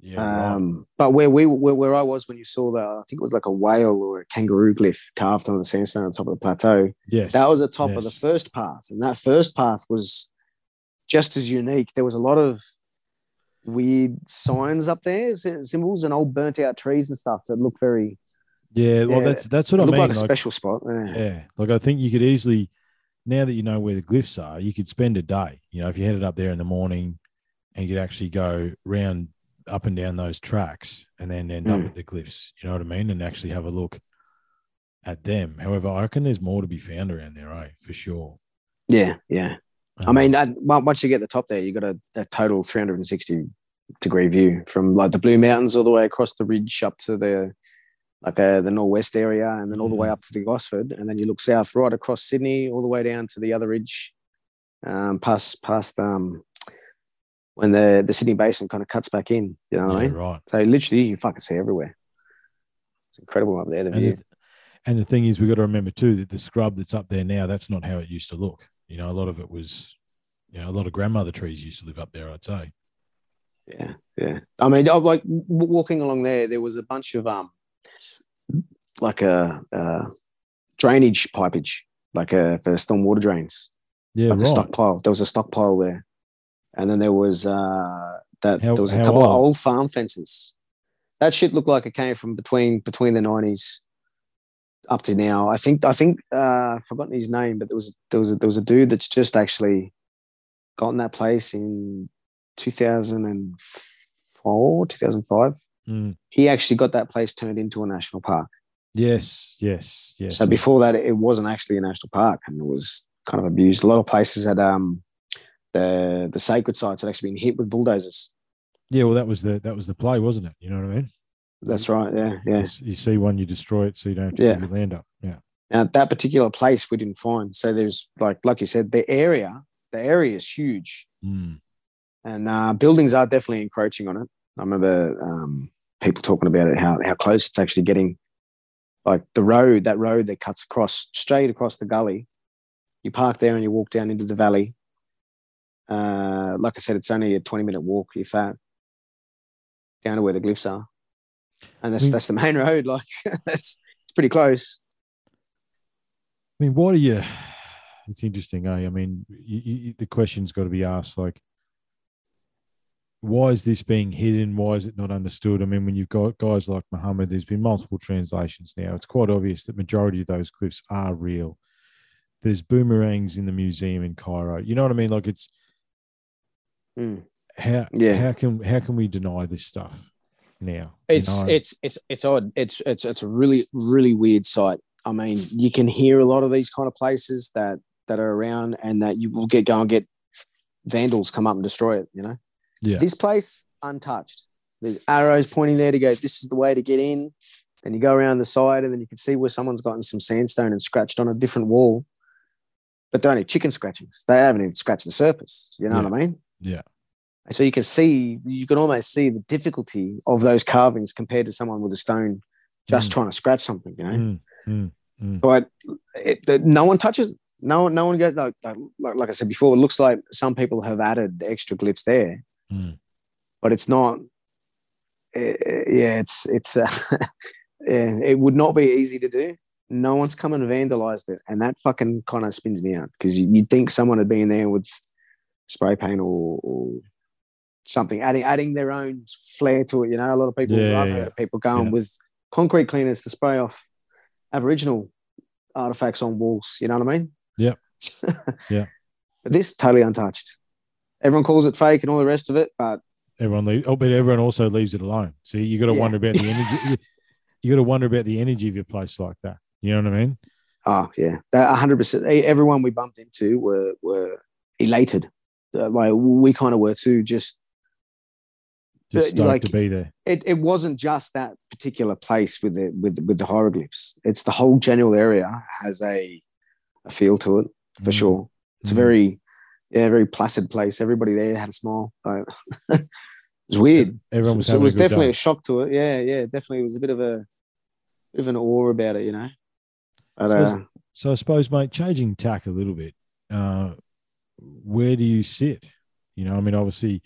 Yeah, right. Um, but where we where, where I was when you saw that, I think it was like a whale or a kangaroo glyph carved on the sandstone on top of the plateau. Yes. That was the top of the first path, and that first path was just as unique. There was a lot of weird signs up there, symbols and old burnt out trees and stuff that look very Yeah, well, yeah, that's that's what I mean. like a like- special spot. Yeah. Yeah, like I think you could easily, now that you know where the glyphs are, you could spend a day. You know, if you headed up there in the morning, and you could actually go round up and down those tracks and then end up Mm. at the glyphs. You know what I mean? And actually have a look at them. However, I reckon there's more to be found around there, eh? For sure. Yeah, yeah. I Um, mean, on- once you get the top there, you got a, a total 360 degree view from like the Blue Mountains all the way across the ridge up to the like uh, the northwest area, and then all the way Mhm. up to the Gosford, and then you look south right across Sydney, all the way down to the other ridge, um, past past um, when the the Sydney Basin kind of cuts back in. You know what I mean? right. So literally, you fucking see everywhere. It's incredible up there. The And view. the, and the thing is, we've got to remember too that the scrub that's up there now, that's not how it used to look. You know, a lot of it was, you know, a lot of grandmother trees used to live up there. I'd say. Yeah, yeah. I mean, I like walking along there. There was a bunch of um, like a, uh drainage pipage, like a for storm water drains, Yeah, like a stockpile. There was a stockpile there, and then there was uh that How- there was a couple of old? old farm fences. That shit looked like it came from between between the nineties up to now. I think I think uh, I've forgotten his name, but there was there was a, there was a dude that's just actually gotten that place in two thousand and four, two thousand five. Mm. He actually got that place turned into a national park. Yes, yes, yes. So before that, it wasn't actually a national park, and it was kind of abused. A lot of places had um the the sacred sites had actually been hit with bulldozers. yeah, well, that was the that was the play, wasn't it? You know what I mean? That's right. Yeah, yeah. You You see one, you destroy it, so you don't have to Yeah. land up. Yeah. Now that particular place we didn't find. So there's like like you said, the area the area is huge, Mm. and uh, buildings are definitely encroaching on it. I remember um, people talking about it how how close it's actually getting. Like the road, that road that cuts across straight across the gully. You park there and you walk down into the valley. Uh, like I said, it's only a twenty minute walk, if that, down to where the glyphs are, and that's mean- that's the main road. Like *laughs* it's it's pretty close. I mean, what are you? It's interesting, eh? I mean, you, you, the question's got to be asked, like, why is this being hidden? Why is it not understood? I mean, when you've got guys like Muhammad, there's been multiple translations now. It's quite obvious that majority of those glyphs are real. There's boomerangs in the museum in Cairo. You know what I mean? Like, it's Mm. how Yeah. how can how can we deny this stuff now? You It's know? it's it's it's odd. It's it's it's a really really weird site. I mean, you can hear a lot of these kind of places that that are around, and that you will get go and get vandals come up and destroy it. You know, Yeah. This place untouched. There's arrows pointing there to go. This is the way to get in. And you go around the side, and then you can see where someone's gotten some sandstone and scratched on a different wall. But they're only chicken scratchings. They haven't even scratched the surface. You know Yeah. what I mean? yeah, And so you can see, you can almost see the difficulty of those carvings compared to someone with a stone just Mm. trying to scratch something, you know. Mm, mm, But it, it- no one touches. it. No one, no one goes. Like, like, like I said before, it looks like some people have added extra glyphs there, mm. but it's not. eh, eh, yeah, it's it's. Uh, *laughs* yeah, it would not be easy to do. No one's come and vandalized it, and that fucking kind of spins me out because you, you'd think someone had been there with spray paint or, or something, adding adding their own flair to it. You know, a lot of people. Yeah, I've yeah, heard of people going yeah. with concrete cleaners to spray off Aboriginal artifacts on walls. You know what I mean? Yep. *laughs* Yeah. But this totally untouched. Everyone calls it fake and all the rest of it, but Everyone leaves. Oh, but everyone also leaves it alone. So you got to Yeah. wonder about the *laughs* energy. you- You got to wonder about the energy of your place like that. You know what I mean? Oh yeah, that hundred percent. Everyone we bumped into were were elated. Uh, like we kind of were too. Just Just But, stoked like- to be there. it, it wasn't just that particular place with the with with the hieroglyphs. It's the whole general area has a a feel to it for Mm. sure. It's a Mm. very yeah very placid place. Everybody there had a smile. Like, *laughs* it was weird. Everyone was so it was a definitely day. a shock to it. Yeah, yeah, definitely. It was a bit of a bit of an awe about it, you know. But, So- uh, So I suppose, mate, changing tack a little bit. Uh, where do you sit? You know, I mean, obviously,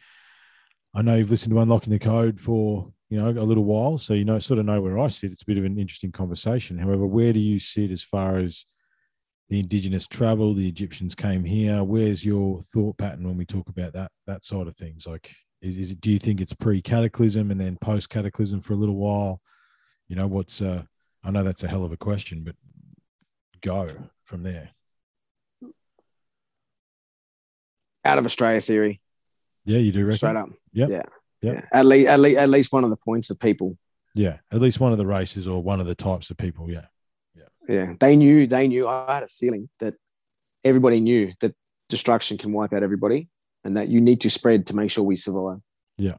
I know you've listened to Unlocking the Code for you know a little while, so you know sort of know where I sit. It's a bit of an interesting conversation. However, where do you sit as far as the indigenous travel? The Egyptians came here. Where's your thought pattern when we talk about that that side of things? Like, is, is it? Do you think it's pre-cataclysm and then post-cataclysm for a little while? You know, what's? uh I know that's a hell of a question, but go from there. out of Australia theory, Yeah, you do reckon. straight up. Yep. Yeah, Yep. Yeah. At least, at least, at least one of the points of people. Yeah, at least one of the races or one of the types of people. Yeah, Yeah, Yeah. they knew. They knew. I had a feeling that everybody knew that destruction can wipe out everybody, and that you need to spread to make sure we survive. Yeah.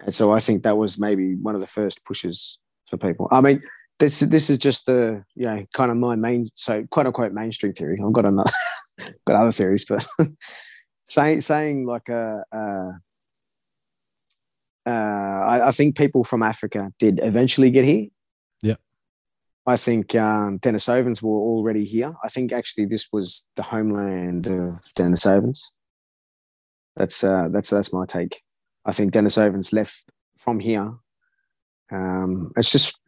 And so I think that was maybe one of the first pushes for people. I mean, this this is just the you know kind of my main so quote unquote mainstream theory. I've got another *laughs* got other theories, but *laughs* saying saying like a. Uh, uh, I, I think people from Africa did eventually get here. Yeah. I think um, Denisovans were already here. I think actually this was the homeland of Denisovans. That's uh, that's that's my take. I think Denisovans left from here. Um, it's just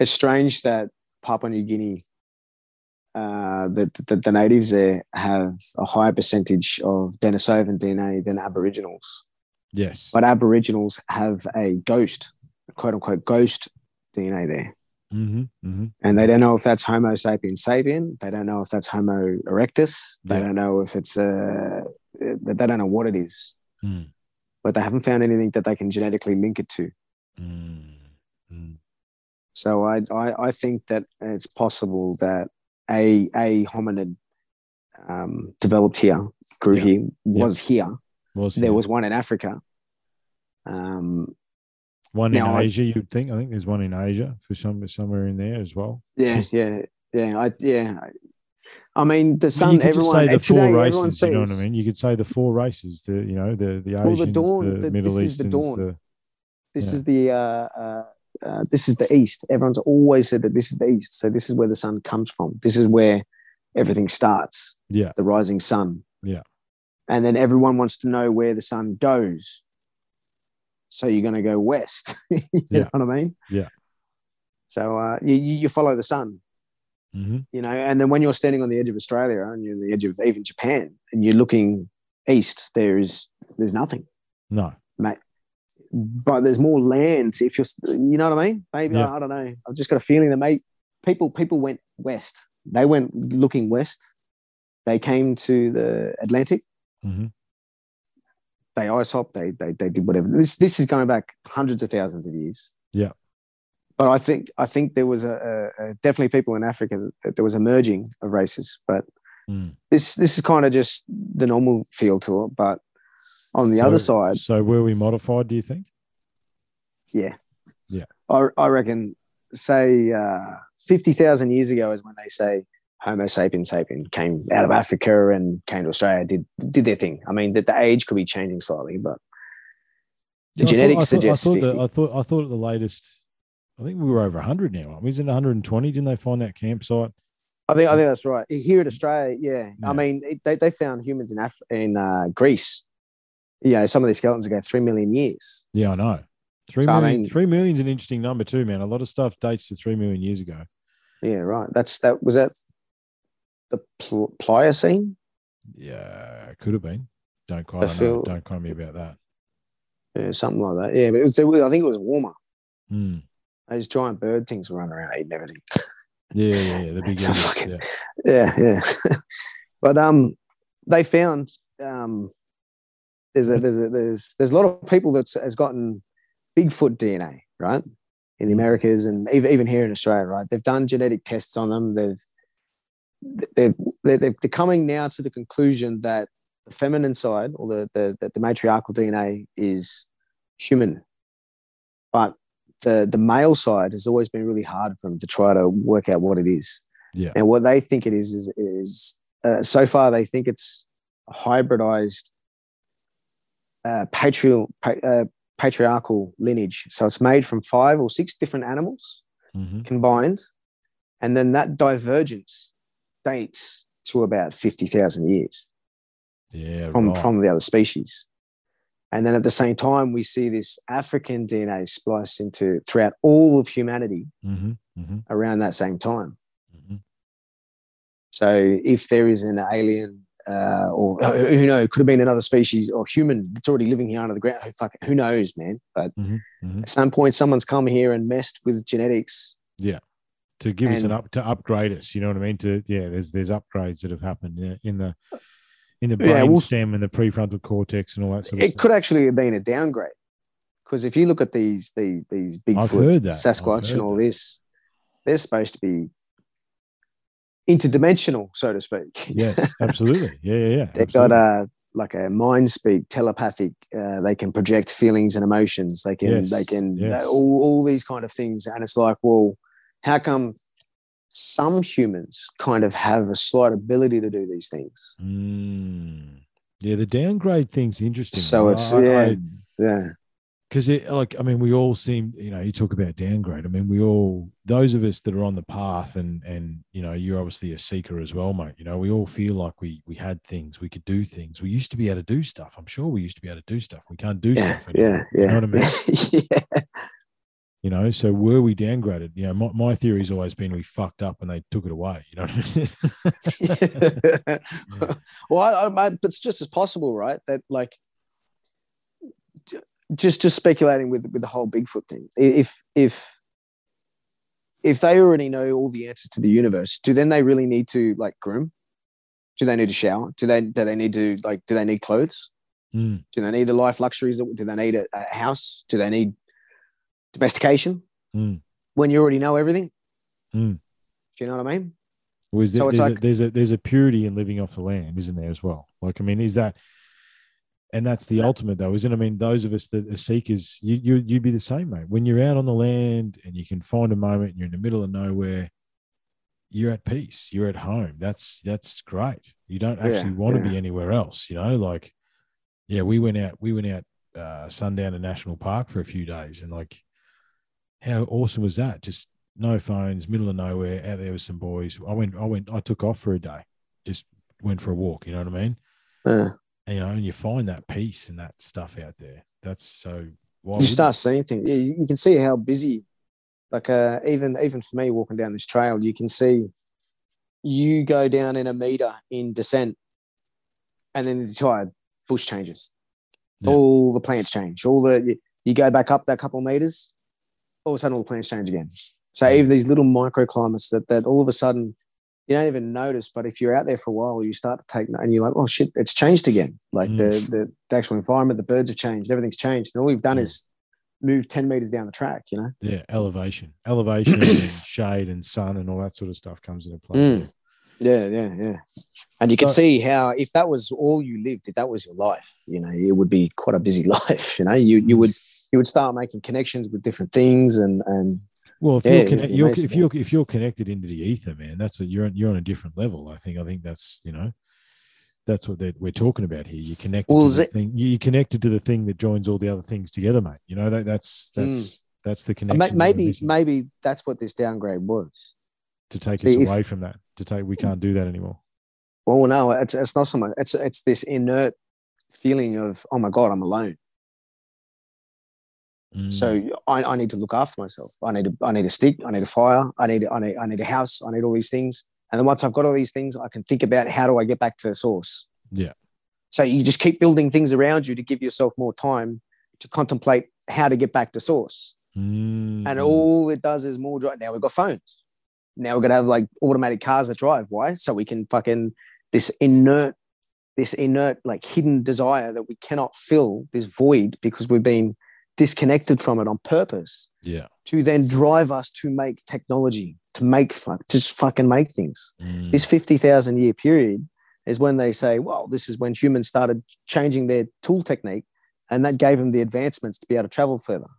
it's strange that Papua New Guinea, uh, the, the the natives there have a higher percentage of Denisovan DNA than Aboriginals yes, but Aboriginals have a ghost, quote unquote, ghost DNA there. mm-hmm, mm-hmm. And they don't know if that's Homo sapiens sapien. They don't know if that's Homo erectus. They Yeah. don't know if it's a. they don't know what it is. Mm. But they haven't found anything that they can genetically link it to. Mm. Mm. So I, I, I think that it's possible that a, a hominid um, developed here, grew Yeah. here, was here. Was There he? was one in Africa. Um, one in I- Asia. You'd think. I think there's one in Asia for some somewhere in there as well. Yeah, So- yeah, yeah. I yeah. I mean, the I sun. mean, you could everyone say the four races. You know what I mean? You could say the four races. The you know the the Asians, the the, dawn- the- Middle this is the dawn. the This Yeah. is the uh, uh, uh, this is the east. Everyone's always said that this is the east. So this is where the sun comes from. This is where everything starts. yeah The rising sun. Yeah. And then everyone wants to know where the sun goes. So you're going to go west. *laughs* you Yeah. know what I mean? Yeah. So uh, you you follow the sun. hmm you know and then when you're standing on the edge of australia and you're on the edge of even japan and you're looking east there is there's nothing No, but there's more land if you're you know what i mean maybe Yeah. I, don't know i've just got a feeling that maybe people people went west they went looking west they came to the atlantic hmm they ice hopped they, they they did whatever this this is going back hundreds of thousands of years Yeah. but i think i think there was a, a, a definitely people in africa that, that there was a merging of races but Mm. this this is kind of just the normal feel to it. But on the other side, So were we modified? Do you think? yeah, Yeah. I, I reckon say uh, fifty thousand years ago is when they say Homo sapiens sapien came out of Africa and came to Australia, did did their thing. I mean, that the age could be changing slightly, but the I thought- genetics I thought, suggest I thought, 50. that, I thought I thought at the latest. I think we were over 100 now. aren't we? Was it 120? Didn't they find that campsite? I think I think that's right. Here in Australia, yeah. Yeah. I mean, it, they, they found humans in Af- in uh, Greece. Yeah, some of these skeletons are going three million years. Yeah, I know. Three So, I mean- three million's an interesting number too, man. A lot of stuff dates to three million years ago. Yeah, right. That's that was that the Pl- Pliocene. Yeah, it could have been. Don't quite know. feel- Don't quote me about that. Yeah, something like that. Yeah, but it was, it was- I think it was warmer. Hmm. Those giant bird things were running around eating everything. Yeah, yeah, yeah. The big *laughs* So fucking- yeah. yeah, yeah. *laughs* but um, they found um, there's a there's a there's there's a lot of people that has gotten Bigfoot DNA right in the Americas and even even here in Australia, right? They've done genetic tests on them. They've they're they're, they're they're coming now to the conclusion that the feminine side or the the the, the matriarchal DNA is human, but the the male side has always been really hard for them to try to work out what it is. Yeah. And what they think it is is is uh, so far they think it's a hybridized uh, patrial pa- uh, patriarchal lineage. So it's made from five or six different animals Mhm. combined, and then that divergence dates to about fifty thousand years Yeah, from right. from the other species. And then at the same time, we see this African DNA spliced into throughout all of humanity Mhm, mhm, around that same time. mhm. So if there is an alien, uh, or who knows, could have been another species or human that's already living here under the ground. Who, fuck, who knows, man? But Mhm, mhm. at some point, someone's come here and messed with genetics. Yeah, to give us an up to upgrade us. You know what I mean? To yeah, there's there's upgrades that have happened in the in the Yeah, brain we'll- stem and the prefrontal cortex and all that sort of It stuff. could actually have been a downgrade Because if you look at these these these Bigfoot, heard that. I've Sasquatch, and all that. this, they're supposed to be interdimensional, so to speak. Yes, absolutely. Yeah, yeah, yeah. *laughs* They've got a like a mind speak, telepathic. Uh, they can project feelings and emotions. They can Yes, they can yes. all all these kind of things. And it's like, well, how come some humans kind of have a slight ability to do these things? Mm. Yeah, the downgrade thing's interesting. So it's I- yeah, I- yeah, because it like i mean we all seem you know you talk about downgrade i mean we all those of us that are on the path and and you know you're obviously a seeker as well mate you know we all feel like we we had things we could do things we used to be able to do stuff i'm sure we used to be able to do stuff we can't do yeah, stuff anymore yeah, yeah. you know what i mean *laughs* yeah. you know so were we downgraded you know my, my theory's always been we fucked up and they took it away you know what I mean? *laughs* *laughs* well, I, I, I- it's just as possible, right? That like, just just speculating with with the whole Bigfoot thing. If if if they already know all the answers to the universe, do then they really need to like groom? Do they need to shower? Do they do they need to like do they need clothes? Mm, Do they need the life luxuries? Do they need a, a house? Do they need domestication? mm, When you already know everything, mm. do you know what I mean? Is there, So it's there's, like- a, there's a there's a purity in living off the land, isn't there as well? Like, I mean, is that, and that's the ultimate though, isn't it? I mean, those of us that are seekers, you you you'd be the same, mate. When you're out on the land and you can find a moment, and you're in the middle of nowhere, you're at peace, you're at home. That's that's great. You don't Yeah, actually want to be anywhere else, you know. Like, yeah, we went out, we went out uh, Sundowner National Park for a few days, and like, how awesome was that? Just no phones, middle of nowhere, out there with some boys. I went, I went, I took off for a day, just went for a walk. You know what I mean? Uh, And, you know, and you find that peace and that stuff out there. That's so. You start seeing things. Yeah, you can see how busy, like uh, even even for me walking down this trail, you can see you go down in a meter in descent, and then the entire bush changes. Yeah. All the plants change. All the you, you go back up that couple of meters, all of a sudden all the plants change again. So even these little microclimates that that all of a sudden you don't even notice, but if you're out there for a while, you start to take and you're like, oh shit, it's changed again. Like Mm. the, the the actual environment, the birds have changed, everything's changed, and all you've done is move ten meters down the track. You know, Yeah, elevation, *clears throat* elevation, and shade and sun and all that sort of stuff comes into play. Mm. yeah, yeah, yeah. And you can But- see how if that was all you lived, if that was your life, you know, it would be quite a busy *laughs* life. You know, you you would you would start making connections with different things and and Well, if Yeah, you're, connect, you're if you're if you're connected into the ether, man, that's a you're on, you're on a different level. I think I think that's you know that's what that we're talking about here. You connected Well, to the it- thing. You connected to the thing that joins all the other things together, mate. You know that that's hmm. that's that's the connection. ma- that we're maybe maybe that's what this downgrade was. to take see, us if- away from that. To take we can't do that anymore. Well, no, it's it's not so much. It's it's this inert feeling of oh my god, I'm alone. Mm, So I, I need to look after myself. I need a, I need a stick. I need a fire. I need I need I need a house. I need all these things. And then once I've got all these things, I can think about how do I get back to the source. Yeah. So you just keep building things around you to give yourself more time to contemplate how to get back to source. mm, And all it does is more drive. Now we've got phones. Now we're gonna have like automatic cars that drive. Why? So we can fucking this inert, this inert like hidden desire that we cannot fill this void because we've been disconnected from it on purpose yeah. to then drive us to make technology, to make fuck, to just fucking make things. Mm, This 50,000 year period is when they say, well, this is when humans started changing their tool technique and that gave them the advancements to be able to travel further,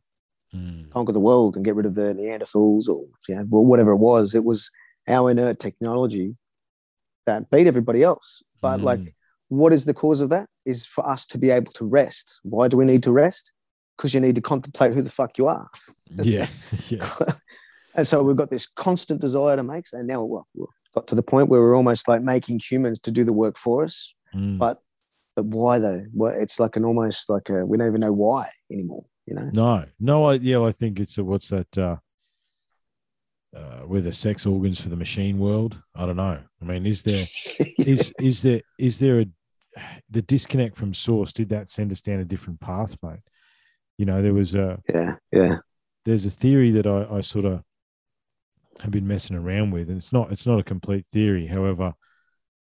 mm, conquer the world and get rid of the Neanderthals or you know, whatever it was. It was our inert technology that beat everybody else. But like, mm, what is the cause of that? Is for us to be able to rest. Why do we need to rest? Because you need to contemplate who the fuck you are. yeah, *laughs* yeah. and so we've got this constant desire to make, and now well, we've got to the point where we're almost like making humans to do the work for us. Mm. But but why though? Well, it's like an almost like a we don't even know why anymore. You know? No, no, I yeah, I think it's a, what's that? Uh, uh, where the sex organs for the machine world? I don't know. I mean, is there *laughs* is is there is there a the disconnect from source? Did that send us down a different path, mate? You know, there was a yeah, yeah, there's a theory that I, I sort of have been messing around with, and it's not it's not a complete theory. However,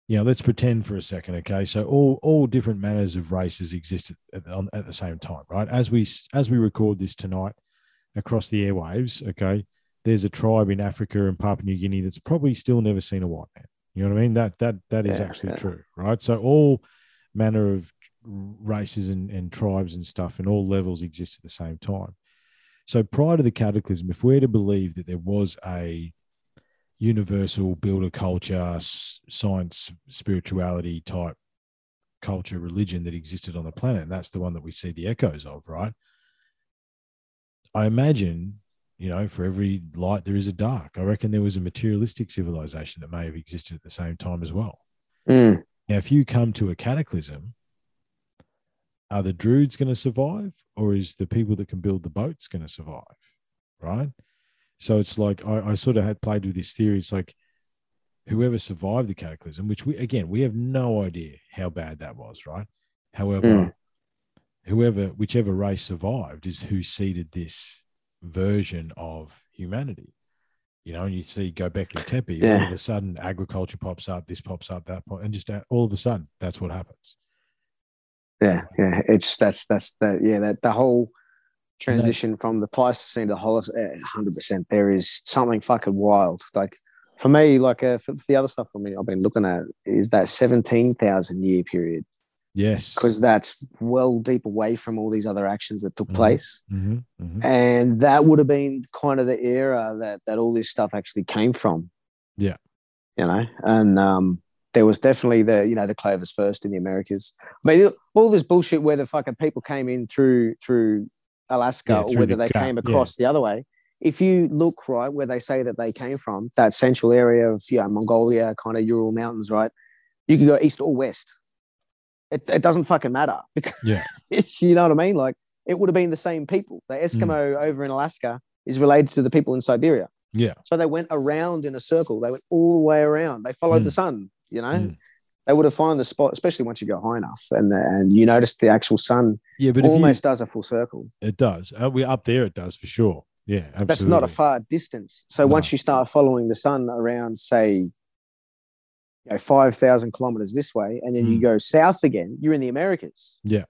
you know, let's pretend for a second, okay? So all all different manners of races exist at, on, at the same time, right? As we as we record this tonight across the airwaves, okay, there's a tribe in Africa and Papua New Guinea that's probably still never seen a white man. You know what I mean? That that that is Yeah, actually yeah. true, right? So all manner of races and, and tribes and stuff and all levels exist at the same time. So prior to the cataclysm, if we're to believe that there was a universal builder culture, science, spirituality type culture, religion that existed on the planet, and that's the one that we see the echoes of, right? I imagine, you know, for every light there is a dark. I reckon there was a materialistic civilization that may have existed at the same time as well. Mm. Now, if you come to a cataclysm, are the druids going to survive, or is the people that can build the boats going to survive? Right. So it's like I, I sort of had played with this theory. It's like whoever survived the cataclysm, which we again we have no idea how bad that was, right? However, Mm. whoever whichever race survived is who seeded this version of humanity. You know, and you see Gobekli Tepe, all of a sudden agriculture pops up, this pops up, that pop, and just all of a sudden that's what happens. Yeah, yeah. It's that's that's that. Yeah, that the whole transition from the Pleistocene to the Holocene, hundred percent. There is something fucking wild. Like for me, like uh, for, for the other stuff for me, I've been looking at is that seventeen thousand year period Yes. because that's well deep away from all these other actions that took Mhm. place, hmm hmm and that would have been kind of the era that that all this stuff actually came from. Yeah. you know, and um, there was definitely the you know the Clovis first in the Americas. I mean, all this bullshit where the fucking people came in through through Alaska Yeah, or whether the they gut, came yeah. across the other way. If you look right where they say that they came from, that central area of you know, Mongolia, kind of Ural Mountains, right? You can go east or west. It, it doesn't fucking matter because *laughs* Yeah. it's, you know what I mean. Like it would have been the same people. The Eskimo over in Alaska is related to the people in Siberia. Yeah. So they went around in a circle. They went all the way around. They followed Mm. the sun. You know, Mm. they would have found the spot, especially once you go high enough, and and you notice the actual sun Yeah, but almost does a full circle. it does. Uh, we up there, it does for sure. Yeah, absolutely. That's not a far distance. So No. once you start following the sun around, say, you know, five thousand kilometers this way, and then you Mm. go south again, you're in the Americas. Yeah.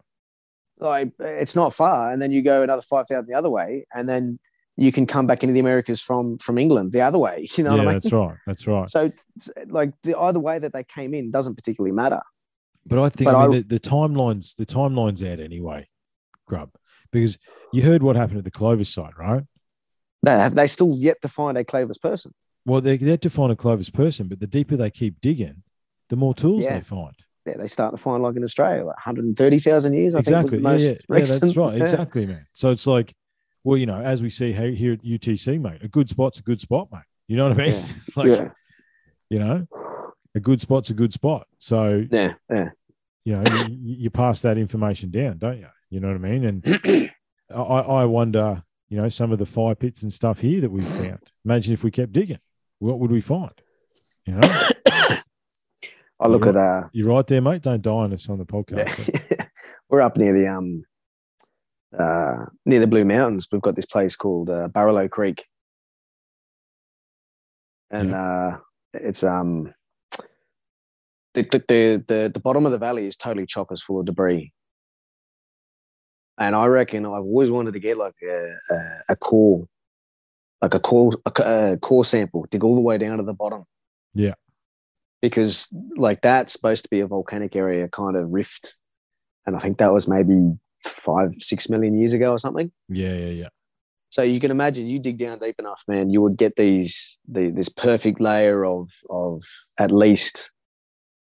like it's not far, and then you go another five thousand the other way, and then you can come back into the Americas from from England the other way. *laughs* You know yeah, what I mean? that's right. That's right. So, like the either way that they came in doesn't particularly matter. But I think But I mean, I- the, the timelines the timelines out anyway, Grub, because you heard what happened at the Clovis site, right? They they still yet to find a Clovis person. Well, they they had to find a Clovis person, but the deeper they keep digging, the more tools Yeah. they find. Yeah, they start to find like in Australia, like 130,000 years. I exactly. think was yeah, the yeah, most yeah, recent. that's right. Exactly, man. So it's like, well, you know, as we see he- here at UTC, mate, a good spot's a good spot, mate. You know what I mean? Yeah. *laughs* like, yeah, you know, a good spot's a good spot. So yeah, yeah. you know, you, you pass that information down, don't you? You know what I mean? And *clears throat* I, I wonder, you know, some of the fire pits and stuff here that we found. Imagine if we kept digging, what would we find? You know, *coughs* I look You're at uh, you're right there, mate. Don't die on us on the podcast. yeah. *laughs* we're up near the um, uh, near the Blue Mountains. We've got this place called uh, Barlow Creek, and uh, it's um, the, the the the the bottom of the valley is totally chockers full of debris. And I reckon I've always wanted to get like a, a, a core, like a core, a, a core sample, dig all the way down to the bottom. Yeah. Because like that's supposed to be a volcanic area kind of rift. And I think that was maybe five, six million years ago or something. Yeah, yeah, yeah. So you can imagine you dig down deep enough, man, you would get these the, this perfect layer of of at least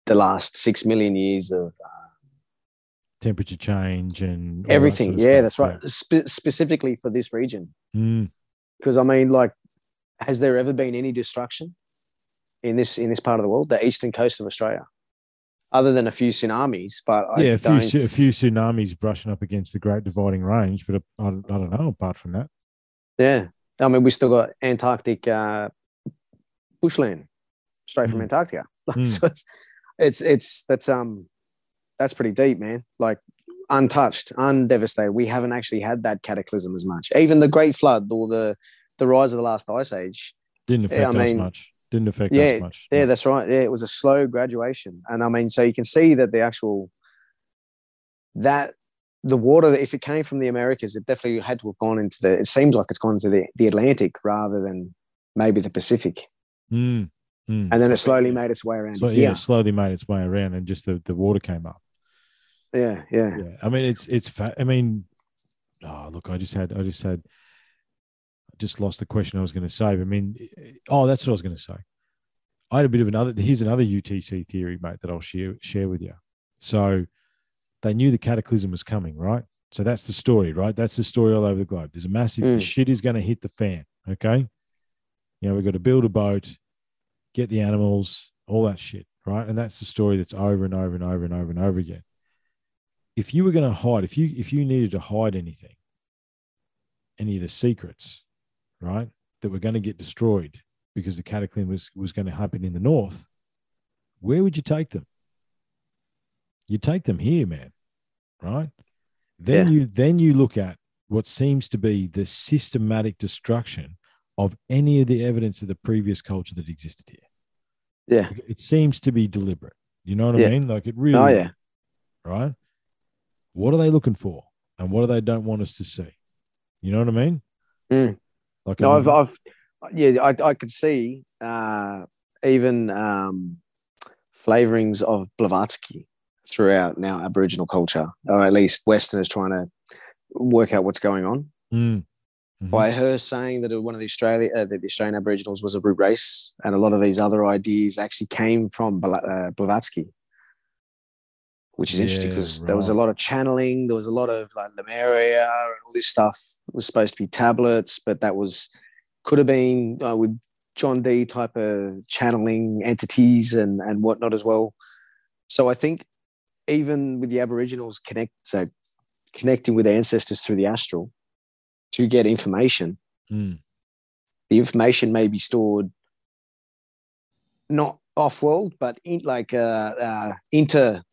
the last six million years of Temperature change and all that everything. sort of yeah, stuff. that's right. Spe- specifically for this region, Yeah. Mm, because I mean, like, has there ever been any destruction in this in this part of the world, the eastern coast of Australia, other than a few tsunamis? But yeah, a few, a few tsunamis brushing up against the Great Dividing Range, but I, I don't know. Apart from that, Yeah, I mean, we still got Antarctic uh, bushland straight from Mm. Antarctica. *laughs* Mm. so it's, it's it's that's um that's pretty deep, man. Like untouched, undevastated. We haven't actually had that cataclysm as much. Even the Great Flood or the the rise of the last ice age. didn't Yeah, I affect us mean, much. Didn't affect Yeah, us much. Yeah, that's right. Yeah, it was a slow graduation, and I mean, so you can see that the actual that the water, if it came from the Americas, it definitely had to have gone into the. It seems like it's gone into the the Atlantic rather than maybe the Pacific, Mm, mm. and then it slowly made its way around So, yeah, it slowly made its way around, and just the, the water came up. Yeah, yeah, Yeah, I mean it's it's. Fa- I mean, oh look, I just had I just had just lost the question I was going to say. I mean, oh, that's what I was going to say. I had a bit of another. Here's another UTC theory, mate, that I'll share share with you. So they knew the cataclysm was coming, right? So that's the story, right? That's the story all over the globe. There's a massive Mm. shit is going to hit the fan. Okay, you know we've got to build a boat, get the animals, all that shit, right? And that's the story that's over and over and over and over and over again if you were going to hide, if you if you needed to hide anything, any of the secrets, right, that were going to get destroyed because the cataclysm was was going to happen in the north, where would you take them? You take them here, man, right? Then Yeah. you then you look at what seems to be the systematic destruction of any of the evidence of the previous culture that existed here. yeah. It seems to be deliberate. You know what Yeah. I mean? Like it really Oh yeah, right? What are they looking for, and what do they don't want us to see? You know what I mean? Mm. Like, no, I I've, I've, yeah, I, I could see uh, even um, flavorings of Blavatsky throughout now Aboriginal culture, or at least Westerners trying to work out what's going on. Mm. Mhm. By her saying that one of the Australia, uh, that the Australian Aboriginals was a root race, and a lot of these other ideas actually came from Bla- uh, Blavatsky, which is interesting because there was a lot of channeling, there was a lot of like Lemuria and all this stuff was supposed to be tablets, but that was could have been uh, with John Dee type of channeling entities and and whatnot as well. So I think even with the Aboriginals connect so connecting with ancestors through the astral to get information, Mm. the information may be stored not off world, but in like uh, uh inter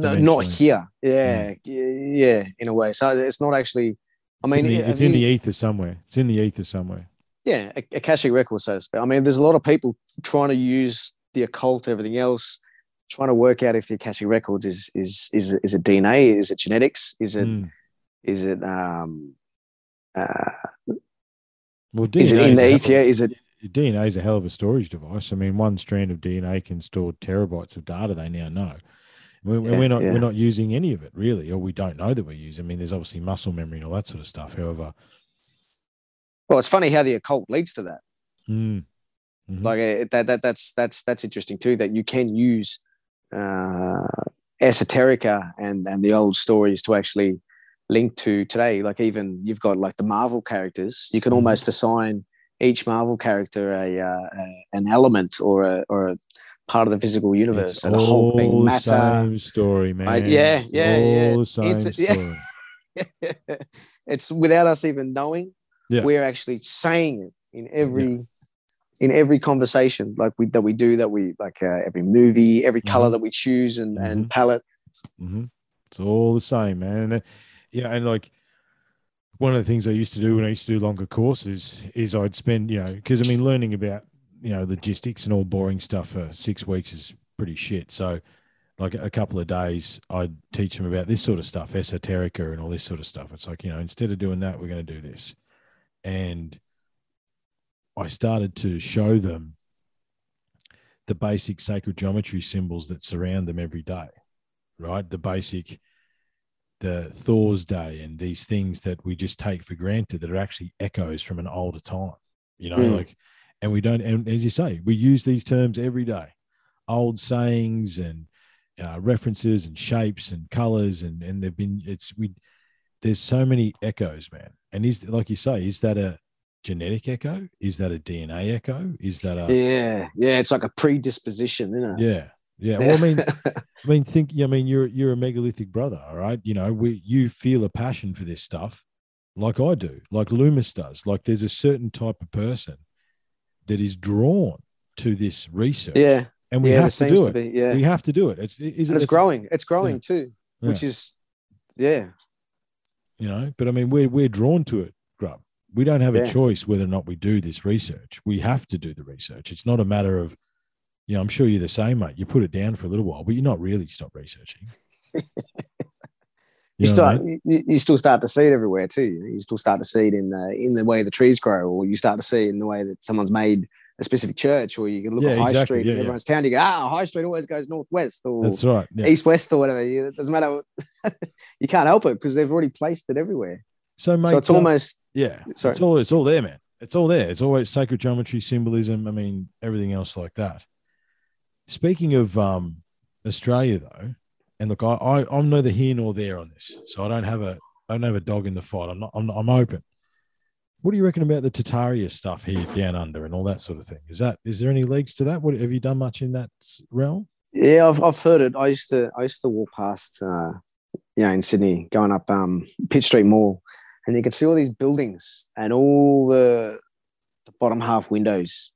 no, not here. Yeah, yeah, in a way. So it's not actually I It's mean in the, it's in the ether somewhere. It's in the ether somewhere. yeah, a- Akashic record, so to speak. I mean, there's a lot of people trying to use the occult, everything else, trying to work out if the Akashic records is is is is it DNA, is it genetics, is it is Mm. it um uh, Well, is it DNA in the a ether? of- Is it DNA is a hell of a storage device. I mean, one strand of DNA can store terabytes of data. They now know. We, Yeah, we're not yeah. we're not using any of it really, or we don't know that we're using. I mean, there's obviously muscle memory and all that sort of stuff. However, well? It's funny how the occult leads to that. mm, mhm. Like uh, that that that's that's that's interesting too. That you can use uh, esoterica and and the old stories to actually link to today. Like even you've got like the Marvel characters. You can Mhm. almost assign each Marvel character a, uh, a an element or a or a part of the physical universe. It's So the whole thing matter. same story, man. Yeah, yeah, yeah, it's- it's- yeah. *laughs* it's without us even knowing. Yeah. We're actually saying it in every in every conversation like we that we do that we like uh, every movie, every color Mhm. that we choose and Mhm. and palette. hmm It's all the same, man. And, uh, yeah, and like one of the things I used to do when I used to do longer courses is I'd spend, you know, because I mean, learning about you know logistics and all boring stuff for six weeks is pretty shit. So, like a couple of days, I'd teach them about this sort of stuff, esoterica and all this sort of stuff. It's like you know, instead of doing that, we're going to do this, and I started to show them the basic sacred geometry symbols that surround them every day right? The basic, the Thor's Day, and these things that we just take for granted that are actually echoes from an older time, you know, Mm. like, and we don't, and as you say, we use these terms every day, old sayings and uh, references and shapes and colors, and and they've been, it's we, there's so many echoes, man, and is like you say, is that a genetic echo? Is that a DNA echo? Is that a Yeah, yeah, it's like a predisposition, isn't it? yeah, yeah. Well, I mean, I mean, think. I mean, you're you're a megalithic brother, all right. You know, we you feel a passion for this stuff, like I do, like Loomis does. Like, there's a certain type of person that is drawn to this research. yeah, and we yeah, have to do to it. be, yeah, We have to do it. It's and it's growing. It's growing too, which is yeah, You know, but I mean, we're we're drawn to it, Grub. We don't have Yeah. a choice whether or not we do this research. We have to do the research. It's not a matter of, you know, I'm sure you're the same, mate. You put it down for a little while, but you're not really stop researching. *laughs* You, I start, mean? you, you still start to see it everywhere too. You still start to see it in the in the way the trees grow, or you start to see it in the way that someone's made a specific church, or you can look Yeah, at High exactly. Street Yeah, in yeah. everyone's town. You go, ah, High Street always goes northwest or That's right. East west or whatever. You, it doesn't matter. *laughs* you can't help it because they've already placed it everywhere. So, mate, so it's um, almost Yeah, Sorry. it's all it's all there, man. It's all there. It's always sacred geometry, symbolism. I mean, everything else like that. Speaking of um, Australia, though, and look, I, I I'm neither here nor there on this, so I don't have a I don't have a dog in the fight. I'm not. I'm, I'm open. What do you reckon about the Tartaria stuff here down under and all that sort of thing? Is that is there any legs to that? What have you done much in that realm? Yeah, I've, I've heard it. I used to I used to walk past, uh, in Sydney, going up um, Pitt Street Mall, and you could see all these buildings and all the the bottom half windows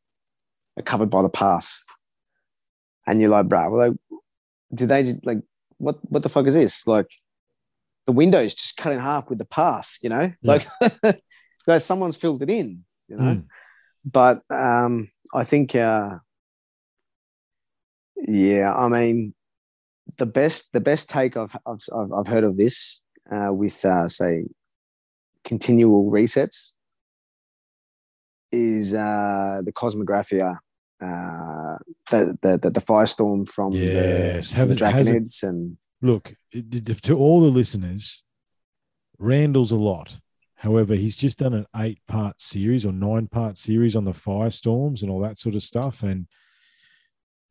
are covered by the path, and you're like, bro, like, do they like what what the fuck is this? Like, the windows just cut in half with the path, you know, Yeah. like, *laughs* like someone's filled it in, you know. Mm. But um, I think. Uh, yeah, I mean, the best the best take I've I've I've, I've heard of this uh, with uh, say continual resets is uh, the Kosmographia, uh, the, the the firestorm from Yes, the, the Draconids and Look, it- to all the listeners, Randall's a lot. However, he's just done an eight part series or nine part series on the firestorms and all that sort of stuff. And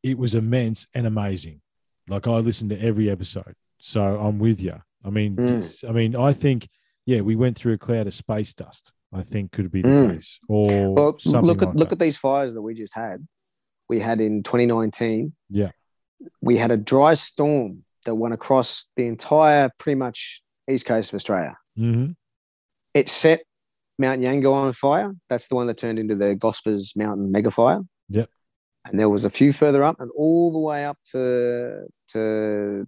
it was immense and amazing. Like I listened to every episode. So I'm with you. I mean, Mm. I mean, I think, yeah, we went through a cloud of space dust, I think could be the Mm. case. Or well, look at like look that. at these fires that we just had. We had in 2019. Yeah. we had a dry storm that went across the entire, pretty much east coast of Australia. Mhm. it set Mount Yengo on fire. That's the one that turned into the Gospers Mountain mega fire. Yep. And there was a few further up and all the way up to to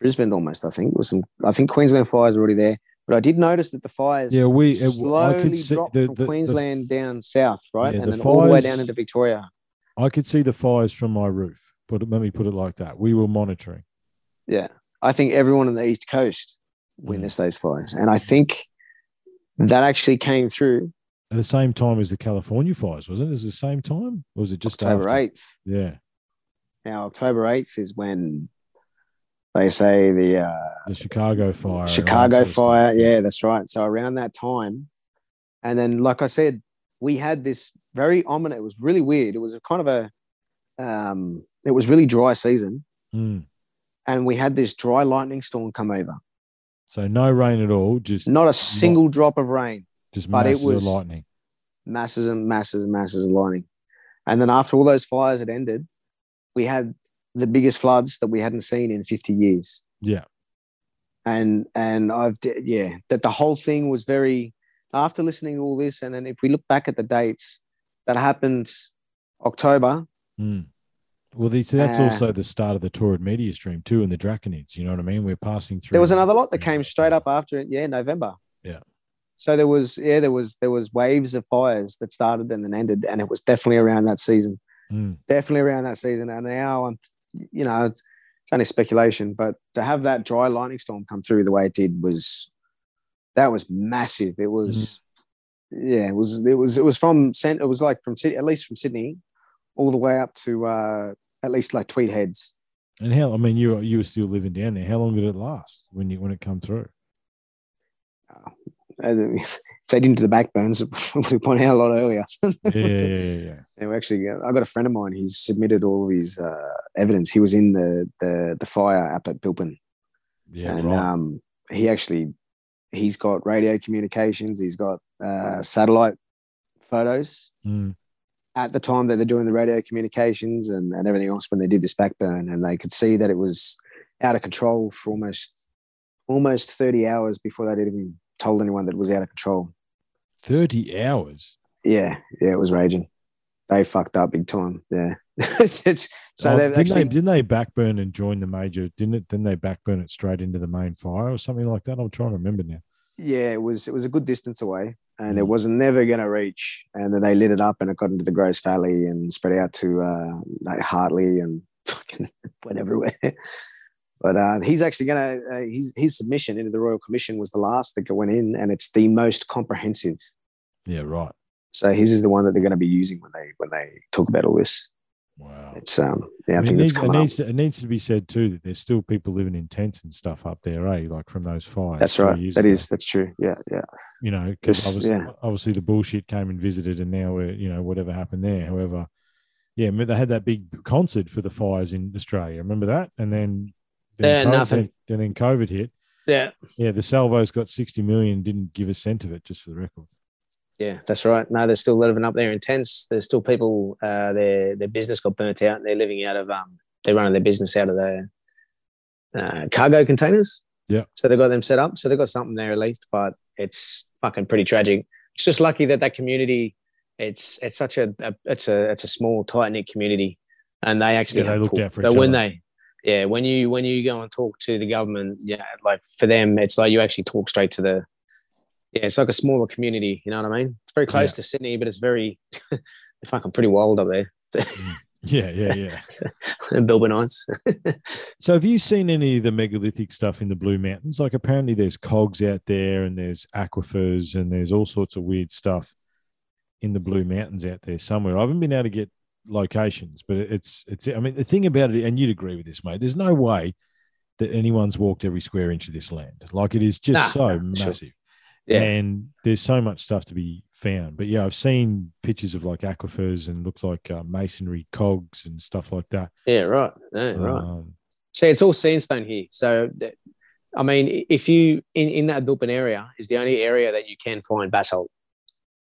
Brisbane almost, I think. It was some I think Queensland fires were already there. But I did notice that the fires Yeah, we, it, I slowly could see dropped the, from the- the Queensland down south, right? Yeah, and the then all the way down into Victoria. I could see the fires from my roof. But let me put it like that. We were monitoring. Yeah. I think everyone on the East Coast witnessed those fires. And I think that actually came through At the same time as the California fires, wasn't it? It the same time? Or was it just October? 8th. Yeah. Now, October 8th is when they say the uh, The Chicago fire. and all that Chicago fire. Yeah, that's right. So around that time, and then like I said, we had this very ominous. It was really weird. It was a kind of a, um, it was really dry season, Mm. and we had this dry lightning storm come over. So no rain at all, just Not a single drop of rain. just but it masses was- of lightning. Masses and masses and masses of lightning. And then after all those fires had ended, we had the biggest floods that we hadn't seen in 50 years. Yeah. and and I've yeah that the whole thing was very after listening to all this and then if we look back at the dates that happened October Mm. Well, these, that's Uh, also the start of the Taurid meteor stream too, and the Draconids. You know what I mean? We're passing through. there was another lot that came straight up after it yeah November Yeah. so there was yeah there was there was waves of fires that started and then ended and it was definitely around that season Mm. definitely around that season and now I'm you know it's, it's only speculation but to have that dry lightning storm come through the way it did was that was massive it was yeah it was it was it was from Cent- it was like from at least from Sydney all the way up to uh at least like Tweed Heads And how? I mean, you you were still living down there. How long did it last when you when it come through? and didn't do the backburns it would have out a lot earlier Yeah, yeah, yeah. *laughs* And we actually, I got a friend of mine. He's submitted all of his uh, evidence. He was in the the the fire up at Bilpin, Yeah, and right. um, he actually he's got radio communications. He's got uh, satellite photos Mm. at the time that they're doing the radio communications and, and everything else when they did this backburn, and they could see that it was out of control for almost almost thirty hours before they'd even told anyone that it was out of control. Thirty hours. Yeah, yeah, it was raging. They fucked up big time. Yeah. *laughs* it's, so Oh, didn't actually, they didn't they backburn and join the major? Didn't it? Didn't they backburn it straight into the main fire or something like that? I'm trying to remember now. yeah, it was it was a good distance away. and it Mm. was never going to reach. And then they lit it up, and it got into the Grose Valley and spread out to uh, like Hartley and *laughs* fucking went everywhere. But uh, he's actually going to uh, his his submission into the Royal Commission was the last that went in, and it's the most comprehensive. Yeah, right. So his is the one that they're going to be using when they when they talk about all this. Wow. It's um yeah, I, I mean, think it, needs, it, needs to, it needs to be said too that there's still people living in tents and stuff up there, eh? Like from those fires. That's right. That ago. is that's true. Yeah, yeah. you know, because obviously, yeah. obviously the bullshit came and visited, and now we're, you know, whatever happened there. However, yeah, they had that big concert for the fires in Australia. Remember that? And then, then COVID, nothing. Then, then COVID hit. Yeah. Yeah, the Salvos got sixty million, didn't give a cent of it, just for the record. Yeah, that's right. No, they're still living up there in tents. There's still people. Uh, their their business got burnt out. and They're living out of um. They're running their business out of their uh, cargo containers. Yeah. So they got them set up. So they got something there at least. But it's fucking pretty tragic. It's just lucky that that community. It's it's such a, a it's a it's a small tight knit community, and they actually Yeah, they looked talk- out for so each when other. they yeah when you when you go and talk to the government yeah like for them it's like you actually talk straight to the yeah it's like a smaller community you know what i mean it's very close Yeah. to sydney but it's very *laughs* fucking pretty wild up there mm. Yeah, yeah, yeah. *laughs* bilbinites so, have you seen any of the megalithic stuff in the Blue Mountains? Like, apparently, there's cogs out there, and there's aquifers, and there's all sorts of weird stuff in the Blue Mountains out there somewhere. I haven't been able to get locations, but it's it's. I mean, the thing about it, and you'd agree with this, mate. There's no way that anyone's walked every square inch of this land. Like, it is just Nah, so nah, sure. massive. Yeah. And there's so much stuff to be found. But yeah, I've seen pictures of like aquifers and looks like uh, masonry cogs and stuff like that. yeah right yeah, right Um, see it's all sandstone here so i mean if you in, in that bilpin area is the only area that you can find basalt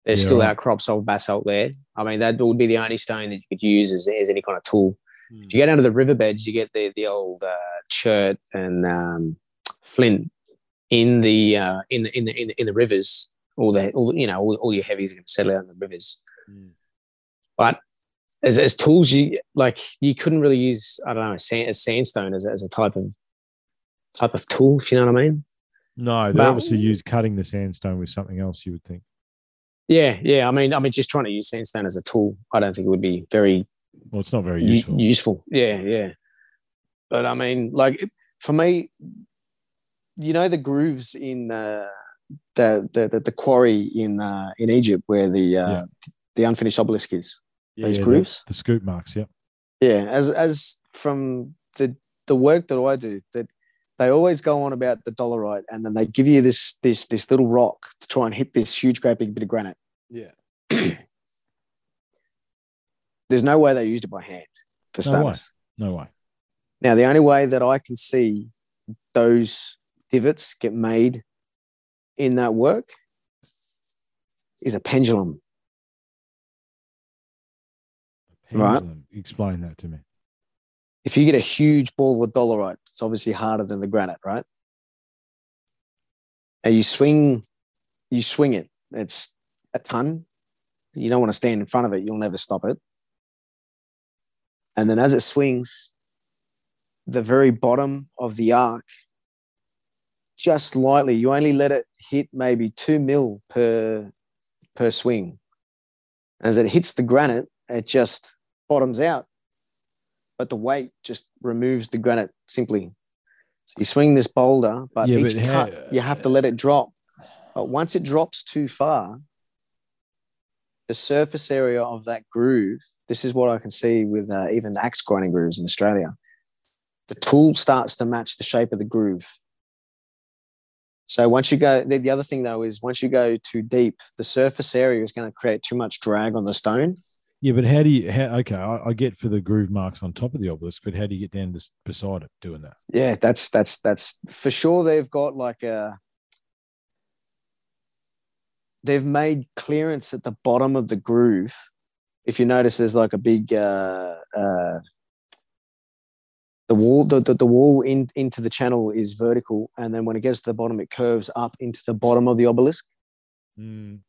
there's Yeah, still outcrops of basalt there i mean that would be the only stone that you could use as, as any kind of tool Hmm. If you go down to the riverbeds, you get the the old uh, chert and um, flint in the uh, in the in the in the, in the rivers. All the all, you know all, all your heavies are going to settle out in the rivers. Mm. But as, as tools, you like you couldn't really use I don't know a, sand, sandstone as a, as a type of type of tool. If you know what I mean? No, they But- obviously use cutting the sandstone with something else. You would think. Yeah, yeah. I mean, I mean, just trying to use sandstone as a tool, I don't think it would be very Well, it's not very u- useful. useful. Yeah, yeah. But I mean, like for me, you know, the grooves in uh, the, the the the quarry in uh, in Egypt where the uh, Yeah. the unfinished obelisk is. Yeah, yeah, grooves? the, the scoop marks. Yeah. Yeah, as as from the the work that I do, that they always go on about the dolerite, and then they give you this this this little rock to try and hit this huge, great big bit of granite. Yeah. *clears throat* There's no way they used it by hand for No way. No way. Now, the only way that I can see those divots get made in that work is a pendulum. Right. Pendulum. Explain that to me. If you get a huge ball of dolerite, it's obviously harder than the granite, right? And you swing, you swing it. It's a ton. You don't want to stand in front of it. You'll never stop it. And then as it swings, the very bottom of the arc, just lightly, you only let it hit maybe two mil per per swing. As it hits the granite, it just bottoms out. But the weight just removes the granite simply. So you swing this boulder, but Yeah, each but how- cut, you have to let it drop. But once it drops too far, the surface area of that groove, this is what I can see with uh, even the axe grinding grooves in Australia. The tool starts to match the shape of the groove. So once you go, the, the other thing though is once you go too deep, the surface area is going to create too much drag on the stone. Yeah, but how do you? How, okay, I, I get for the groove marks on top of the obelisk, but how do you get down this, beside it doing that? Yeah, that's that's that's for sure. They've got like a. They've made clearance at the bottom of the groove. If you notice, there's like a big uh, uh, the wall. The, the, the wall in into the channel is vertical, and then when it gets to the bottom, it curves up into the bottom of the obelisk. Mm.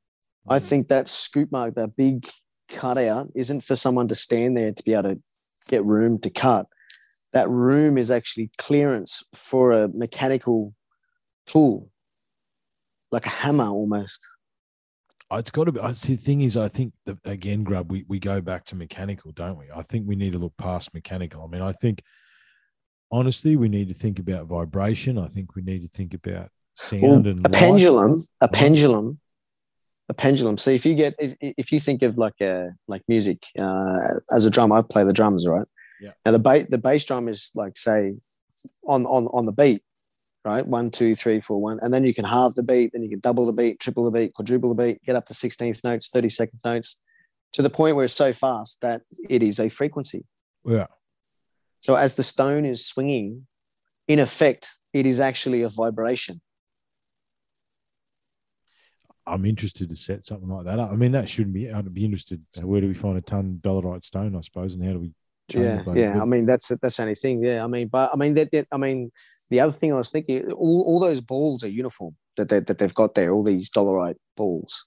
I think that scoop mark, that big cutout, isn't for someone to stand there to be able to get room to cut. That room is actually clearance for a mechanical tool, like a hammer almost. It's got to be. I see. The thing is, I think that again, Grub, we, we go back to mechanical, don't we? I think we need to look past mechanical. I mean, I think honestly, we need to think about vibration. I think we need to think about sound Well, and a light. pendulum, a pendulum, a pendulum. See, if you get, if, if you think of like a like music, uh, as a drum, I play the drums, right? Yeah. Now the bass, the bass drum is like say, on on on the beat, right? One, two, three, four, one, and then you can halve the beat, then you can double the beat, triple the beat, quadruple the beat, get up to sixteenth notes, thirty second notes, to the point where it's so fast that it is a frequency. Yeah. So as the stone is swinging, in effect, it is actually a vibration. I'm interested to set something like that up. I mean, that shouldn't be. I'd be interested. uh, Where do we find a ton dolerite stone? I suppose, and how do we? yeah, yeah. I mean, that's that's the only thing. Yeah, I mean, but I mean that. that I mean, the other thing I was thinking, all, all those balls are uniform that they, that they've got there. All these dolerite balls.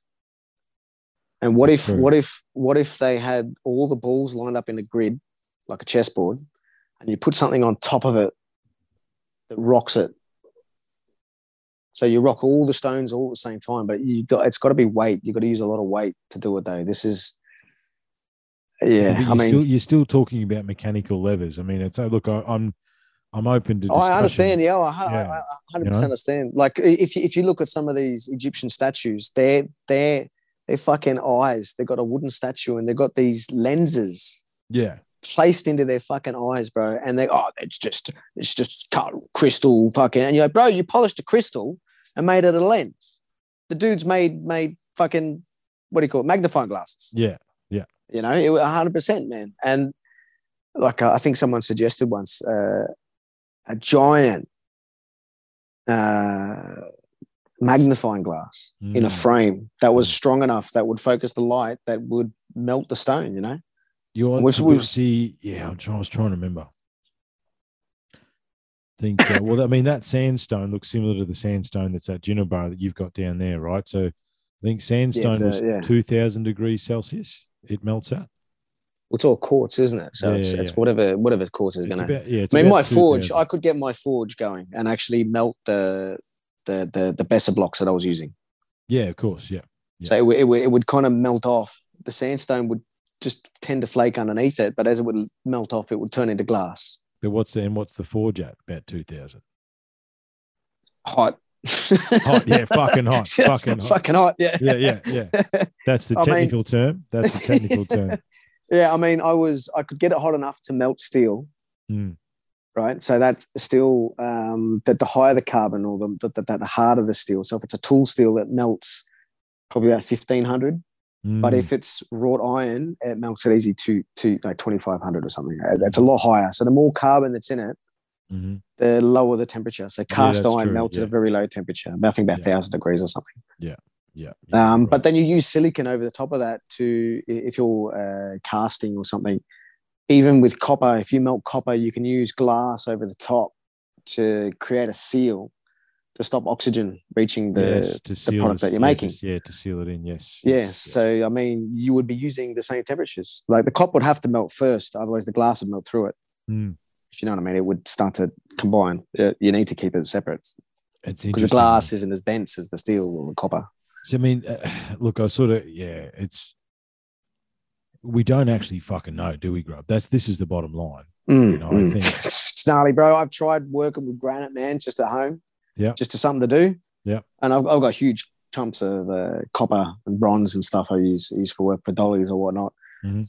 And what That's if true. what if what if they had all the balls lined up in a grid like a chessboard, and you put something on top of it that rocks it. So you rock all the stones all at the same time, but you got it's got to be weight. You've got to use a lot of weight to do it though. This is yeah. you're I mean, still you're still talking about mechanical levers. I mean, it's uh, look, I, I'm I'm open to. Oh, I understand. Yeah, I, I, Yeah. I, I hundred percent understand. Like if you, if you look at some of these Egyptian statues, they're they're they're fucking eyes. They've got a wooden statue and they've got these lenses Yeah, placed into their fucking eyes, bro. And they oh, it's just it's just crystal fucking. And you're like, bro, you polished a crystal and made it a lens. The dude's made made fucking what do you call it? Magnifying glasses. yeah, yeah. You know, it hundred percent, man. And like I think someone suggested once, uh, a giant uh, magnifying glass in a Mm. frame that was Mm. strong enough that would focus the light that would melt the stone. You know, You Which which was- see, yeah, I'm trying, I was trying to remember. Think uh, well, I mean that sandstone looks similar to the sandstone that's at Juniper that you've got down there, right? So I think sandstone uh, was yeah. two thousand degrees Celsius. It melts it's all quartz, isn't it? So Yeah, it's, yeah, it's yeah. whatever whatever quartz is going to. yeah. I mean, my forge, 2,000. I could get my forge going and actually melt the the the the Besser blocks that I was using. yeah, of course, yeah. So it, would- it, would- it would kind of melt off. The sandstone would just tend to flake underneath it, but as it would melt off, it would turn into glass. But what's the and what's the forge at? About two thousand. Hot. Hot, yeah, *laughs* fucking hot, fucking hot. fucking hot. Yeah, Yeah, yeah, yeah. *laughs* That's the I mean- technical term. That's the *laughs* technical term. Yeah. I mean, I was I could get it hot enough to melt steel, Mm. right? So that's still um, that the higher the carbon or the, the, the, the harder the steel. So if it's a tool steel that melts probably about fifteen hundred, but Mm. if it's wrought iron, it melts it easy to to like twenty five hundred or something. Uh, That's a lot higher. So the more carbon that's in it, Mhm. the lower the temperature. So cast that's iron true, melts yeah. at a very low temperature, I think about Yeah. thousand degrees or something. yeah, yeah, Um, right. But then you use silicon over the top of that to, if you're uh, casting or something, even with copper, if you melt copper, you can use glass over the top to create a seal to stop oxygen reaching the. yes, seal product the- that you're making. to- yeah, to seal it in. Yes. Yes. So, I mean, you would be using the same temperatures. Like the copper would have to melt first, otherwise, the glass would melt through it. Mm. If you know what I mean, it would start to combine. You need to keep it separate it's because the glass isn't as dense as the steel or the copper. So, I mean, uh, *sighs* look, I sort of yeah, it's we don't actually fucking know, do we, Grub? That's this is the bottom line. Mm, know, I mm. think- *laughs* it's gnarly, bro. I've tried working with granite, man, just at home. Yeah. Just to something to do. Yeah. And I've, I've got huge chunks of uh, copper and bronze and stuff I use use for work for dollies or whatnot. Mhm.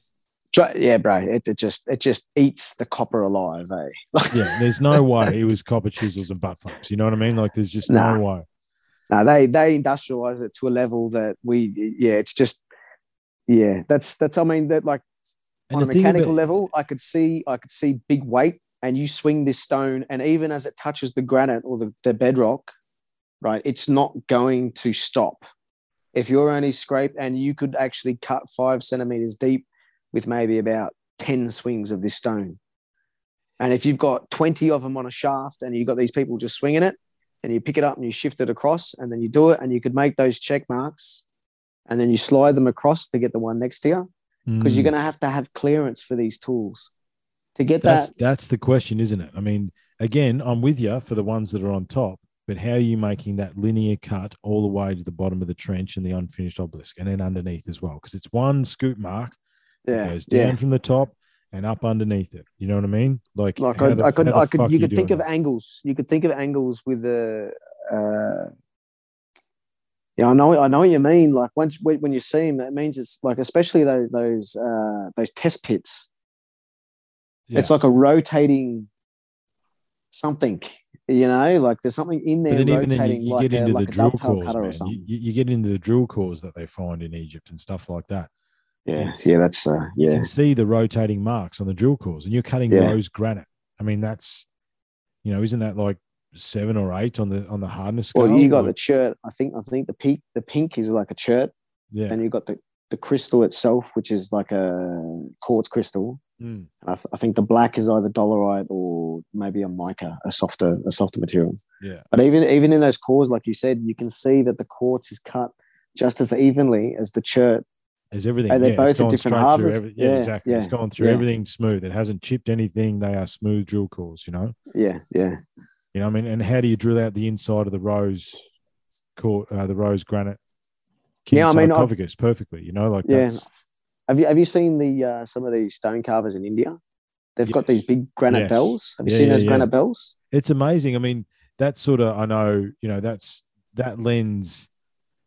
Try- yeah, bro. It, it just it just eats the copper alive, eh? *laughs* Yeah, there's no way it was copper chisels and butt fucks. You know what I mean? Like, there's just Nah. no way. No, they they industrialize it to a level that we yeah, it's just yeah, that's that's I mean that like And on a mechanical about- level, I could see I could see big weight, and you swing this stone, and even as it touches the granite or the, the bedrock, right, it's not going to stop. If you're only scraped, and you could actually cut five centimeters deep with maybe about ten swings of this stone, and if you've got twenty of them on a shaft, and you've got these people just swinging it, and you pick it up and you shift it across, and then you do it, and you could make those check marks, and then you slide them across to get the one next to you because Mm. you're going to have to have clearance for these tools to get That's that. that's the question, isn't it? I mean, again, I'm with you for the ones that are on top. but how are you making that linear cut all the way to the bottom of the trench and the unfinished obelisk, and then underneath as well? Because it's one scoop mark that Yeah, goes down yeah. from the top and up underneath it. You know what I mean? Like, Like I, the- I could, I could, you could think of that? angles. You could think of angles with the. Uh, yeah, I know, I know what you mean. Like once when you see them, that means it's like especially those those uh, those test pits. It's like a rotating something. You know, like there's something in there But then even then you, you like, get into like the a drill cores, man. You, you get into the drill cores that they find in Egypt and stuff like that. Yeah, it's- yeah, that's uh, You can see the rotating marks on the drill cores, and you're cutting Yeah. rose granite. I mean, that's you know, isn't that like seven or eight on the on the hardness scale? Well, you got Or- the chert. I think I think the pink the pink is like a chert, yeah. and you've got the the crystal itself, which is like a quartz crystal. Mm. And I, th- I think the black is either dolerite or maybe a mica, a softer a softer material. Yeah. But even even in those cores, like you said, you can see that the quartz is cut just as evenly as the chert. There's everything. Are they yeah, both it's different harvests? every- yeah, Yeah, exactly. It's yeah, gone through everything smooth. It hasn't chipped anything. They are smooth drill cores, you know. Yeah, yeah. You know, I mean, and how do you drill out the inside of the rose core, uh, the rose granite? Yeah, I king mean, I've- sarcophagus perfectly. You know, like Yeah. that's Have you have you seen the uh, some of these stone carvers in India? They've got these big granite Yes. bells. Have you seen those granite bells? it's amazing. I mean, that sort of I know, you know, that's that lends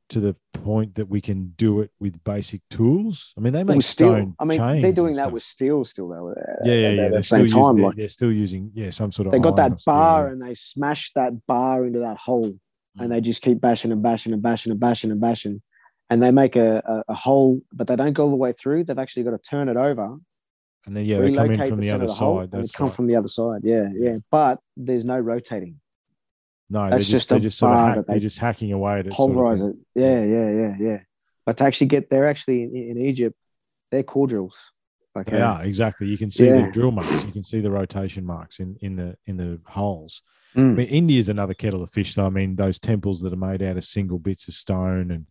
to the point that we can do it with basic tools. I mean, they make steel. stone. I mean, they're doing that stuff. with steel still though. yeah, yeah, yeah. At They're the still same time, like they're still using yeah some sort of. they got that steel, bar yeah. and they smash that bar into that hole, Mm. and they just keep bashing and bashing and bashing and bashing and bashing, and they make a, a, a hole, but they don't go all the way through. They've actually got to turn it over, and then yeah, they come in from the other the side. they That's come right. from the other side. Yeah, yeah. But there's no rotating. No, they're that's just, just they're just sort of hack, they're just hacking away at it. sort of Pulverize it. Yeah, yeah, yeah, yeah. But to actually get, they're actually in, in Egypt. They're core drills. Like They are exactly. You can see the drill marks. You can see the rotation marks in in the in the holes. I mm. mean, India's another kettle of fish. Though I mean, those temples that are made out of single bits of stone, and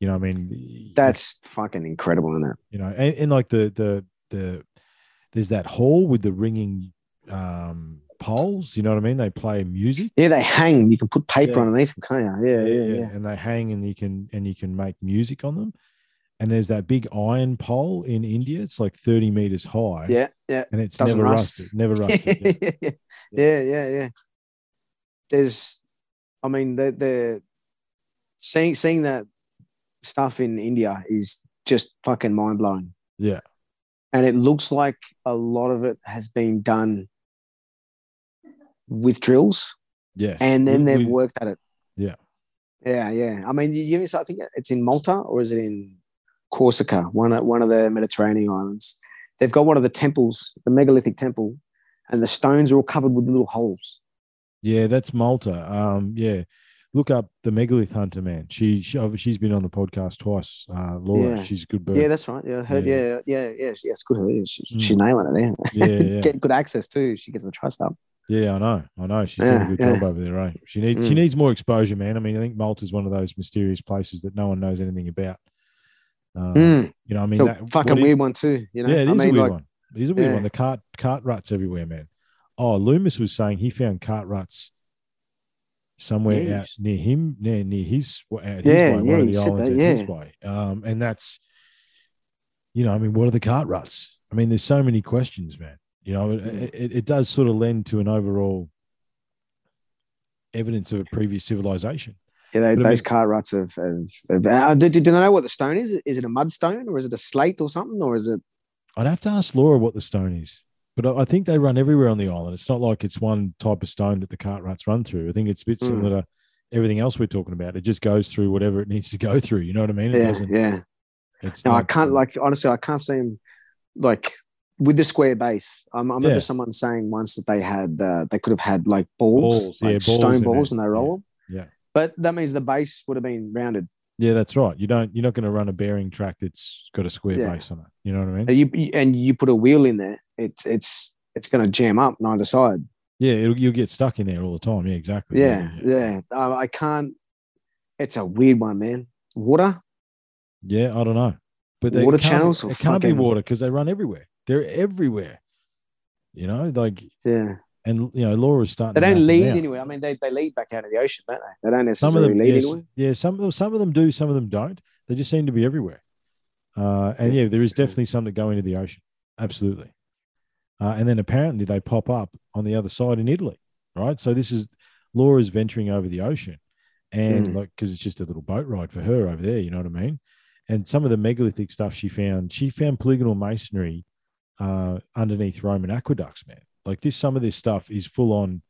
you know, I mean, That's fucking incredible, isn't it? you know, and, and like the the the there's that hall with the ringing um poles. You know what I mean? They play music. Yeah, they hang. You can put paper Yeah. underneath them, can't you? Yeah, yeah, yeah. And they hang, and you can and you can make music on them. And there's that big iron pole in India. It's like 30 meters high. Yeah, yeah. And it's Doesn't never rust. rusted. Never rusted. yeah. *laughs* yeah, yeah, yeah, yeah. There's, I mean, the the seeing seeing that stuff in India is just fucking mind blowing. Yeah. and it looks like a lot of it has been done with drills, Yes. and then We- they've we- worked at it. Yeah. yeah, yeah. I mean, you, you I think it's in Malta or is it in Corsica, one of one of the Mediterranean islands. They've got one of the temples, the megalithic temple, and the stones are all covered with little holes. Yeah, that's Malta. Um, yeah. Look up the megalith hunter, man. She, she she's been on the podcast twice. Uh, Laura, Yeah. she's a good bird. Yeah, that's right. Yeah, I heard. Yeah. Yeah, yeah, yeah. yeah it's good. Yeah, she's, Mm. she's nailing it. Yeah, yeah, yeah, *laughs* get good access too. She gets the trust up. Yeah. I know, I know. She's doing a good yeah. job over there, right? She needs she Mm. needs more exposure, man. I mean, I think Malta's one of those mysterious places that no one knows anything about. Um, Mm. You know, I mean, It's a that, fucking what it- weird one too. You know, yeah, it I mean, a weird like, one. It is a weird yeah. one. The cart cart ruts everywhere, man. Oh, Loomis was saying he found cart ruts somewhere Yeah, out near him, near near his out his Yeah, way, one yeah, of he the islands that, his yeah. way. Um, and that's, you know, I mean, what are the cart ruts? I mean, there's so many questions, man. You know, it, Mm. it, it does sort of lend to an overall evidence of a previous civilization. Yeah, they, But I those mean- cart ruts of, of, of uh, do, do they know what the stone is? Is it a mudstone or is it a slate or something? Or is it I'd have to ask Laura what the stone is, but I I think they run everywhere on the island. It's not like it's one type of stone that the cart ruts run through. I think it's a bit Mm. similar to everything else we're talking about. It just goes through whatever it needs to go through. You know what I mean? It yeah, doesn't. yeah. It's No, I can't uh, like honestly, I can't see him like with the square base. I, I remember Yeah. someone saying once that they had uh, they could have had like balls, Balls, like yeah, stone balls, and they roll them. Yeah. But that means the base would have been rounded. Yeah, that's right. You don't. You're not going to run a bearing track that's got a square Yeah. base on it. You know what I mean? And you and you put a wheel in there, it's it's it's going to jam up neither side. Yeah, it'll, you'll get stuck in there all the time. Yeah, exactly. Yeah, yeah. Uh, I can't. It's a weird one, man. Water. Yeah, I don't know, but Water can't, channels It can't be water because they run everywhere. They're everywhere. You know, like Yeah. And you know, Laura's starting. They don't lead anywhere. I mean, they, they lead back out of the ocean, don't they? They don't Some of necessarily them, lead yes, anywhere. yeah, some of them, some of them do, some of them don't. They just seem to be everywhere. Uh, and yeah, there is definitely some that go into the ocean. Absolutely. Uh, and then apparently they pop up on the other side in Italy, right? So this is Laura's venturing over the ocean, and Mm. like because it's just a little boat ride for her over there, you know what I mean? And some of the megalithic stuff she found, she found polygonal masonry uh, underneath Roman aqueducts, man. Like this, some of this stuff is full on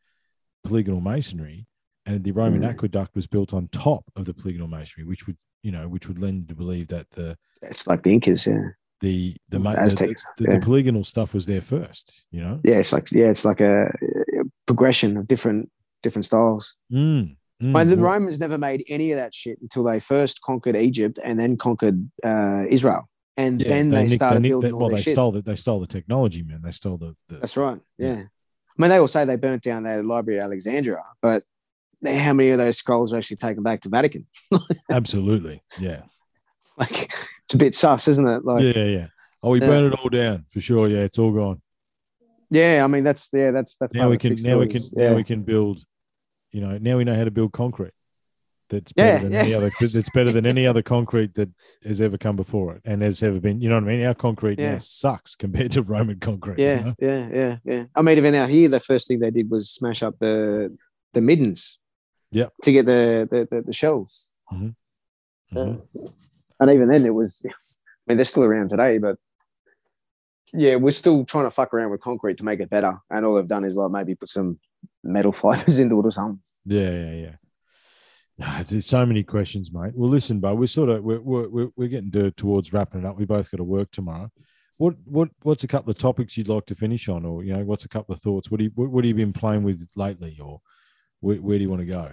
polygonal masonry, and the Roman Mm. aqueduct was built on top of the polygonal masonry, which would you know which would lend to believe that the It's like the Incas, yeah. the the, the, Aztecs. the, yeah. the polygonal stuff was there first, you know. yeah, it's like yeah, it's like a, a progression of different different styles. Mm, mm, But the Romans never made any of that shit until they first conquered Egypt and then conquered uh, Israel, and yeah, then they, nicked- started nicked building all well, they shit. stole the, they stole the technology, man. They stole the, the That's right. Yeah. Yeah. I mean, they all say they burnt down their library at Alexandria, but how many of those scrolls were actually taken back to Vatican? *laughs* absolutely, yeah, Like, it's a bit sus, isn't it? Like, yeah, yeah, yeah. Oh, we Yeah. burned it all down for sure. Yeah, it's all gone. yeah. I mean, that's yeah, that's that's Now we can now we can is, now we can build. You know, now we know how to build concrete. That's Yeah, better than yeah. any other. because It's better than any other concrete that has ever come before it, and has ever been. You know what I mean? Our concrete now Yeah. sucks compared to Roman concrete. you Yeah, know? yeah, yeah, yeah. I mean, even out here, the first thing they did was smash up the the middens. Yep. To get the the the, the shelves. Mhm. And even then, it was. *laughs* I mean, they're still around today, but yeah, we're still trying to fuck around with concrete to make it better. And all they've done is like maybe put some metal *laughs* fibers into it or something. Yeah, yeah, yeah. There's so many questions, mate. Well, listen, bud, we're sort of we're we're, we're- getting to, towards wrapping it up. We both got to work tomorrow. What what what's a couple of topics you'd like to finish on, or you know, what's a couple of thoughts? What do you what, what have you been playing with lately, or where, where do you want to go?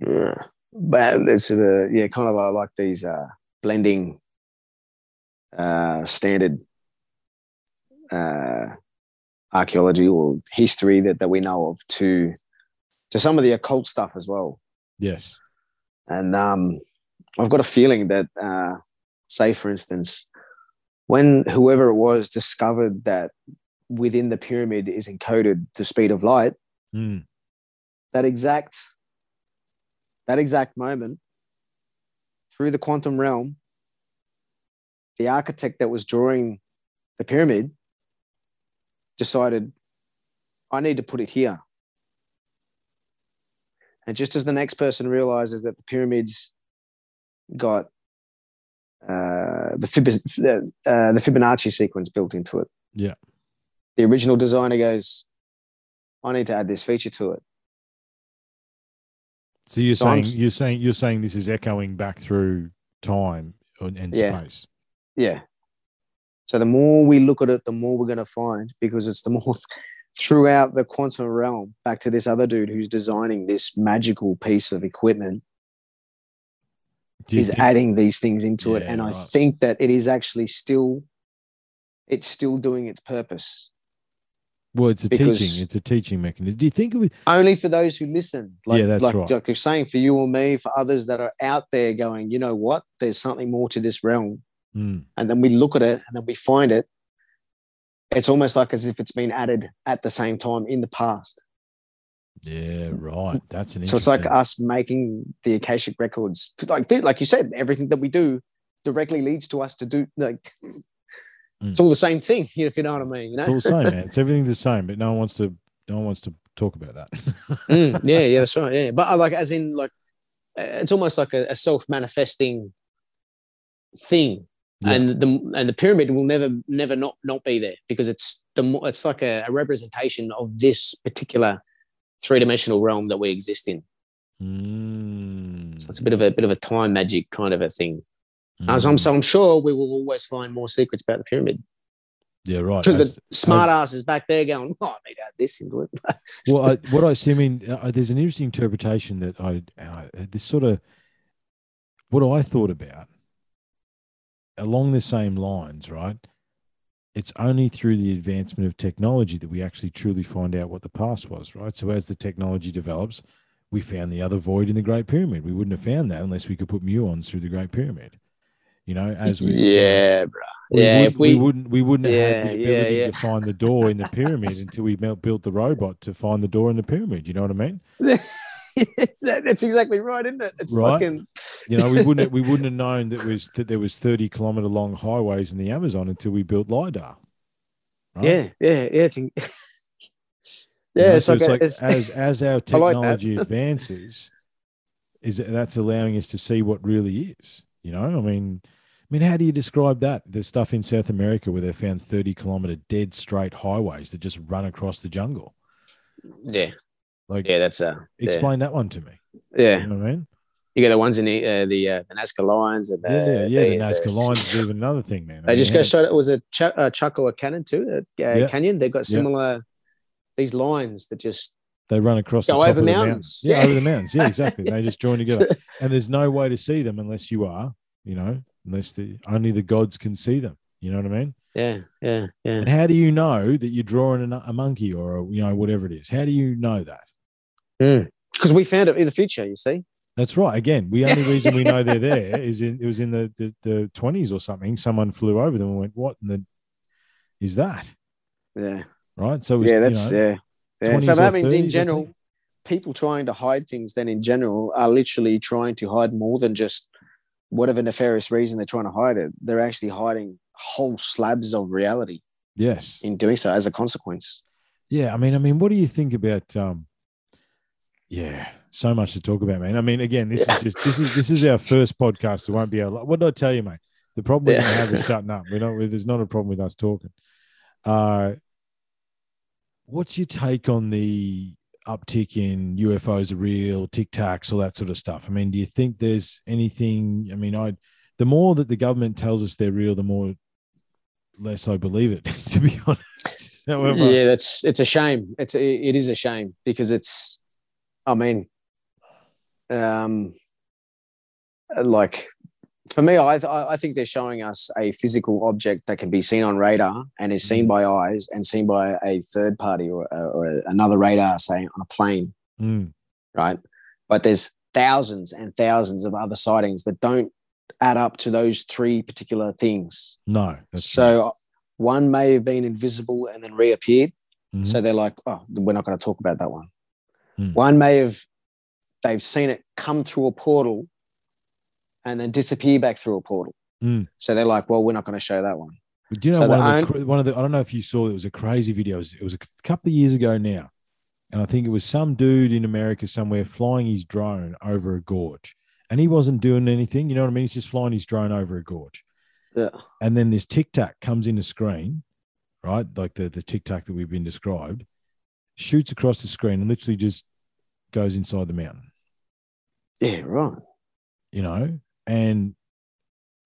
Yeah, but it's uh, yeah, kind of uh, like these uh, blending uh, standard uh, archaeology or history that, that we know of to to some of the occult stuff as well. Yes. And um, I've got a feeling that, uh, say, for instance, when whoever it was discovered that within the pyramid is encoded the speed of light, Mm. that exact that exact moment through the quantum realm the architect that was drawing the pyramid decided i need to put it here and just as the next person realizes that the pyramids got uh, the, Fib- the, uh, the Fibonacci sequence built into it. Yeah. The original designer goes, I need to add this feature to it. So you're So I'm saying you're saying you're saying this is echoing back through time and, and Yeah. space. Yeah. So the more we look at it, the more we're going to find because it's the *laughs* more throughout the quantum realm back to this other dude who's designing this magical piece of equipment is adding these things into it. Yeah, And I think that it is actually still, it's still doing its purpose well, it's a teaching. It's a teaching mechanism. Do you think it would? only for those who listen. Like, Yeah, that's like, right. like you're saying for you or me, for others that are out there going, you know what, there's something more to this realm. Mm. And then we look at it and then we find it. It's almost like as if it's been added at the same time in the past. Yeah, right. That's an. So it's like us making the Akashic records. Like like you said, everything that we do directly leads to us to do like *laughs* it's all the same thing, *laughs* if you know what I mean. You know? It's all the same, man. *laughs* It's everything the same, but no one wants to. No one wants to talk about that. Mm, yeah, yeah, that's right. Yeah, but I like as in like uh, it's almost like a, a self-manifesting thing, Yeah. and the and the pyramid will never never not not be there because it's the it's like a, a representation of this particular three-dimensional realm that we exist in. Mm. So it's a bit of a bit of a time magic kind of a thing. Uh, so, I'm, Mm. so I'm sure we will always find more secrets about the pyramid yeah, right. because the smart ass is back there going, "Oh, I need to add this into it." *laughs* well, I, what I see, I mean, uh, there's an interesting interpretation that I, I this sort of what I thought about along the same lines, right? It's only through the advancement of technology that we actually truly find out what the past was, right? So as the technology develops, we found the other void in the Great Pyramid. We wouldn't have found that unless we could put muons through the Great Pyramid. You know, as we yeah, bro. we, yeah, would, if we, we, wouldn't we wouldn't have had the ability yeah. to find the door in the pyramid until we built the robot to find the door in the pyramid. You know what I mean? *laughs* *laughs* it's, that's exactly right, isn't it? It's Right. fucking You know, we wouldn't we *laughs* wouldn't have known that was that there was thirty kilometer long highways in the Amazon until we built lidar. right? yeah, yeah, yeah. It's, in- *laughs* You yeah, know, it's so like, it's like it's, as as our I like technology advances, is that that's allowing us to see what really is. You know, I mean, I mean, how do you describe that? There's stuff in South America where they found thirty kilometer dead straight highways that just run across the jungle. yeah, Like, yeah. That's uh, yeah, explain that one to me. yeah. You know what I mean? You got the ones in the uh, the, uh, the Nazca lines and the, Yeah, yeah. The the- Nazca lines is even another thing, man. I They mean, just go how- straight. It was a Ch- uh, Chaco Canyon too. Uh, Yeah. Canyon. They've got Yeah. similar these lines that just They run across Go the top over of the mountains. mountains. Yeah, Yeah. over the mountains. Yeah, exactly. They just join together, *laughs* and there's no way to see them unless you are, you know, unless the only the gods can see them. You know what I mean? yeah, yeah, yeah. And how do you know that you're drawing a, a monkey or a, you know whatever it is? How do you know that? Because we found it in the future. You see. That's right. Again, the only *laughs* reason we know they're there is in it was in the the, the 20s or something. Someone flew over them and went, "What in the is that?" Yeah. Right. So was, yeah, you that's know, yeah. yeah. So that means 30s, in general, people trying to hide things then in general are literally trying to hide more than just whatever nefarious reason they're trying to hide it. They're actually hiding whole slabs of reality yes. in doing so as a consequence. Yeah, I mean, I mean, what do you think about? um Yeah, so much to talk about, man. I mean, again, this Yeah. is just this is this is our first podcast. It won't be our. What did I tell you, mate? The problem we're Yeah. gonna have is *laughs* shutting up. We don't. There's not a problem with us talking. Uh, what's your take on the uptick in UFOs are real, Tic Tacs, all that sort of stuff? I mean, do you think there's anything? I mean, I the more that the government tells us they're real, the more less I believe it. *laughs* to be honest. *laughs* However, Yeah, that's it's a shame. It's a, it is a shame because it's. I mean, um, like for me, I I think they're showing us a physical object that can be seen on radar and is seen by eyes and seen by a third party or, or another radar, say on a plane, Mm, right? But there's thousands and thousands of other sightings that don't add up to those three particular things. no. So one may have been invisible and then reappeared. Mhm. So they're like, oh, we're not going to talk about that one. Hmm. One may have, they've seen it come through a portal and then disappear back through a portal. Hmm. So they're like, well, we're not going to show that one. But do you know So one, of the, own- one of the I don't know if you saw it was a crazy video. It was, it was a couple of years ago now, and I think it was some dude in America somewhere flying his drone over a gorge, and he wasn't doing anything. You know what I mean? He's just flying his drone over a gorge, Yeah. and then this tic tac comes in the screen, right? Like the the tic tac that we've been described, shoots across the screen and literally just goes inside the mountain. Yeah, right. you know, and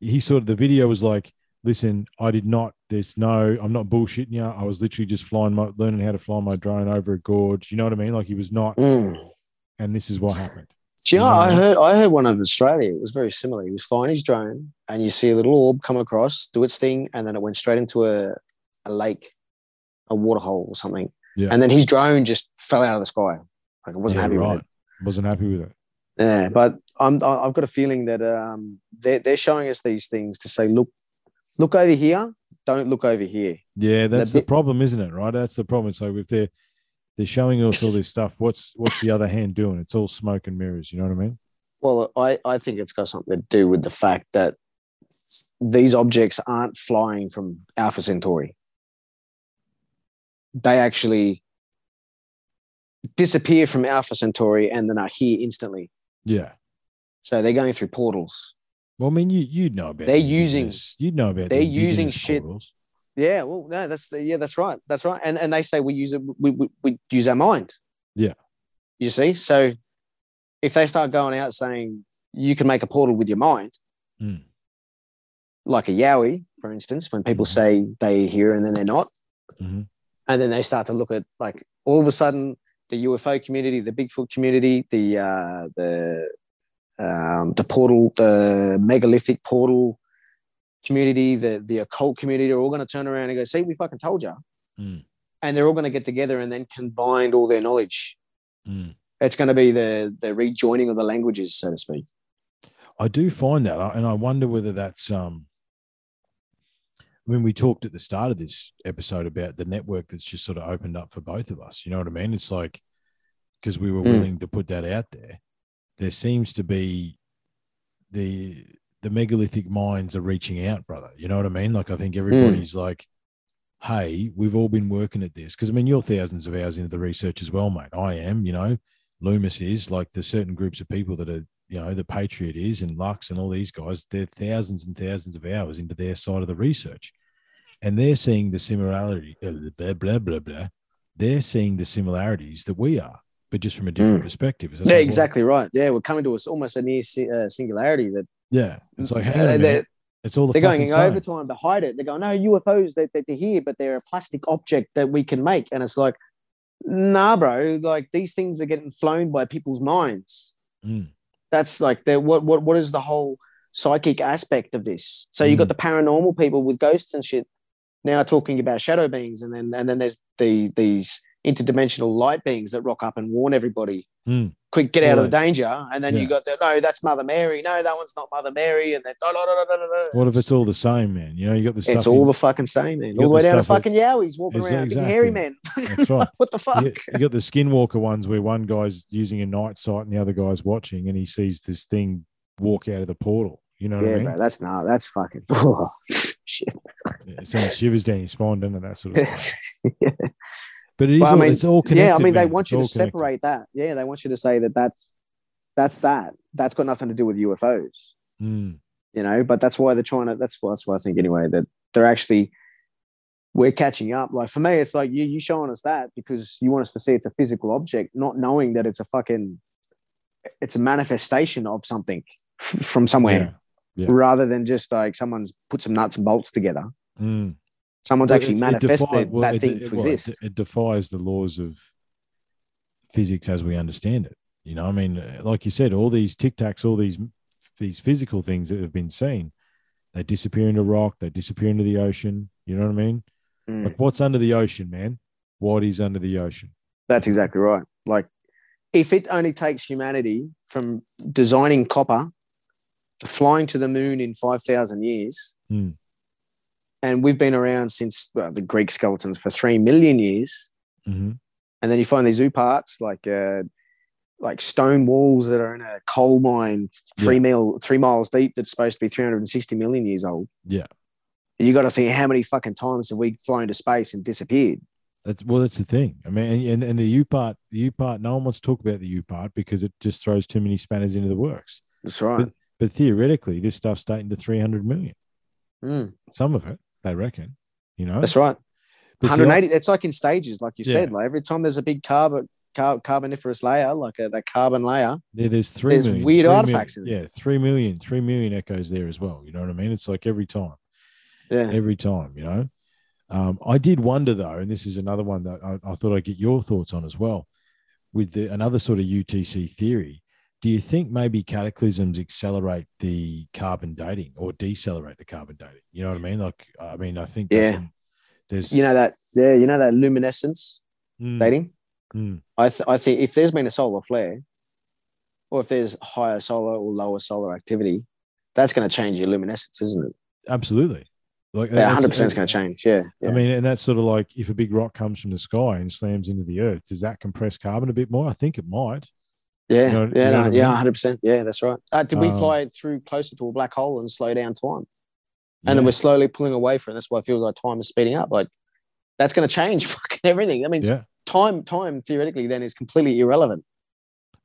he sort of the video was like, listen, I did not, there's no, I'm not bullshitting you. I was literally just flying my, learning how to fly my drone over a gorge. You know what I mean? Like he was not, Mm. and this is what happened. Do you know, Yeah. I heard I heard one of Australia. It was very similar. He was flying his drone, and you see a little orb come across, do its thing, and then it went straight into a, a lake, a water hole or something. Yeah. And then his drone just fell out of the sky. Like I wasn't Yeah, happy with it. Wasn't happy with it. Yeah, but I'm I've got a feeling that um they're they're showing us these things to say, look, look over here, don't look over here. Yeah, that's the bit- problem, isn't it? Right? That's the problem. So if they're, they're showing us all this stuff, what's, what's the other hand doing? It's all smoke and mirrors. You know what I mean? Well, I, I think it's got something to do with the fact that these objects aren't flying from Alpha Centauri. They actually disappear from Alpha Centauri and then are here instantly. Yeah. So they're going through portals. Well, I mean, you, you'd know about They're using- you'd know about they're using shit- portals. Yeah, well, no, that's the, yeah, that's right, that's right. And and they say we use it, we, we, we use our mind. Yeah. You see, so if they start going out saying you can make a portal with your mind, Mm. like a Yowie, for instance, when people Mhm. say they hear and then they're not, Mhm. And then they start to look at like all of a sudden the UFO community, the Bigfoot community, the uh, the um, the portal, the megalithic portal community, the the occult community are all going to turn around and go, "See, we fucking told you," Mm. and they're all going to get together and then combine all their knowledge. Mm. It's going to be the the rejoining of the languages, so to speak. I do find that, and I wonder whether that's um. Mean, we talked at the start of this episode about the network that's just sort of opened up for both of us. You know what I mean? It's like because we were Mm. willing to put that out there. There seems to be the the megalithic minds are reaching out, brother. You know what I mean? Like I think everybody's like, "Hey, we've all been working at this." Because I mean, you're thousands of hours into the research as well, mate. I am. You know, Loomis is like there's certain groups of people that are, you know, the Patriot is and Lux and all these guys. They're thousands and thousands of hours into their side of the research, and they're seeing the similarity. uh, Blah blah blah blah. They're seeing the similarities that we are, but just from a different Mm. perspective. Yeah, like, well, exactly right. Yeah, we're coming to us almost a near uh, singularity that Yeah, it's like hang on a Uh, they're, It's all the they're going same. overtime to hide it. They're going, no, UFOs, they, they, they're here, but they're a plastic object that we can make. And it's like, nah, bro, like these things are getting flown by people's minds. Mm. That's like, what, what, what is the whole psychic aspect of this? So you've got Mm. the paranormal people with ghosts and shit now talking about shadow beings. And then, and then there's the, these interdimensional light beings that rock up and warn everybody Mm. quick get out of the danger and then Yeah. you got the no that's mother mary no that one's not mother mary and then no, no, no. What if it's all the same, man? You know, you got the stuff. it's all in- the fucking same man all the way down to fucking yowies walking around exactly. hairy men That's right. *laughs* what the fuck you, you got the skinwalker ones where one guy's using a night sight and the other guy's watching and he sees this thing walk out of the portal. You know what yeah I mean? bro that's not that's fucking *laughs* oh, shit It sends shivers down your spine, doesn't it? That sort of stuff. *laughs* yeah. But it is But I all, mean, it's all connected. yeah i mean they man. want It's you to connected. separate that yeah they want you to say that that's that's that that's got nothing to do with ufos Mm, you know but that's why they're trying to that's why that's why i think anyway that they're actually we're catching up like for me it's like you you showing us that because you want us to see it's a physical object not knowing that it's a fucking it's a manifestation of something from somewhere Yeah. rather than just like someone's put some nuts and bolts together mm. someone's Well, actually it- it manifested well, that it- thing it- to well, exist It, defies the laws of physics as we understand it. You know, I mean, like you said, all these tic tacs, all these these physical things that have been seen, they disappear into rock, they disappear into the ocean. You know what I mean? Mm. Like, what's under the ocean, man? What is under the ocean? That's exactly right. Like, if it only takes humanity from designing copper flying to the moon in 5,000 years, Hmm. and we've been around since well, the Greek skeletons for 3 million years, hmm and then you find these OOParts like, uh, like stone walls that are in a coal mine three Yeah. mil three miles deep that's supposed to be 360 million years old. Yeah. You got to think how many fucking times have we flown to space and disappeared? That's well, that's the thing. I mean, and, and the OOPart, the OOPart, no one wants to talk about the OOPart because it just throws too many spanners into the works. That's right. But theoretically, this stuff's dating to 300 million. Mm, Some of it, they reckon, you know. that's right. But see, 180 it's like in stages like you Yeah. said like every time there's a big carbon car, carboniferous layer like a, that carbon layer Yeah, there's three There's million- weird three artifacts million- in yeah, three million, three million echoes there as well. You know what I mean? It's like every time, yeah every time. You know, um, I did wonder though, and this is another one that I, I thought I'd get your thoughts on as well, with the, another sort of UTC theory. Do you think maybe cataclysms accelerate the carbon dating or decelerate the carbon dating? You know what I mean? Like, I mean, I think Yeah. there's you know that yeah you know that luminescence Mm, dating mm, I, th- I think if there's been a solar flare or if there's higher solar or lower solar activity that's going to change your luminescence isn't it absolutely. Like yeah 100% is going to change yeah, yeah. I mean, and that's sort of like if a big rock comes from the sky and slams into the earth, does that compress carbon a bit more? I think it might. Yeah you know- you yeah know no, I yeah 100% yeah that's right uh, did we Um, fly through closer to a black hole and slow down time and then we're slowly pulling away from it. That's why it feels like time is speeding up. Like that's going to change *laughs* fucking everything. That means yeah. time, time theoretically then is completely irrelevant.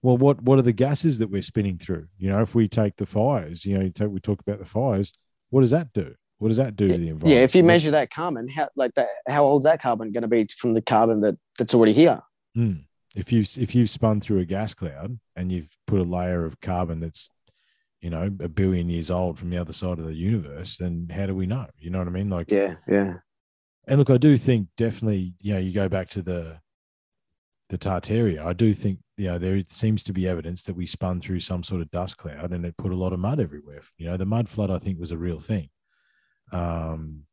Well, what what are the gases that we're spinning through? You know, if we take the fires, you know, you take, we talk about the fires. What does that do? What does that do to the environment? Yeah, if you measure that carbon, how like that, how old's that carbon going to be from the carbon that that's already here? Mm. If you if you've spun through a gas cloud and you've put a layer of carbon that's you know a billion years old from the other side of the universe, then how do we know? You know what I mean? Like, Yeah, yeah, and look, I do think definitely, you know, you go back to the the Tartaria. I do think, you know, there seems to be evidence that we spun through some sort of dust cloud and it put a lot of mud everywhere. You know, the mud flood, I think, was a real thing. Um,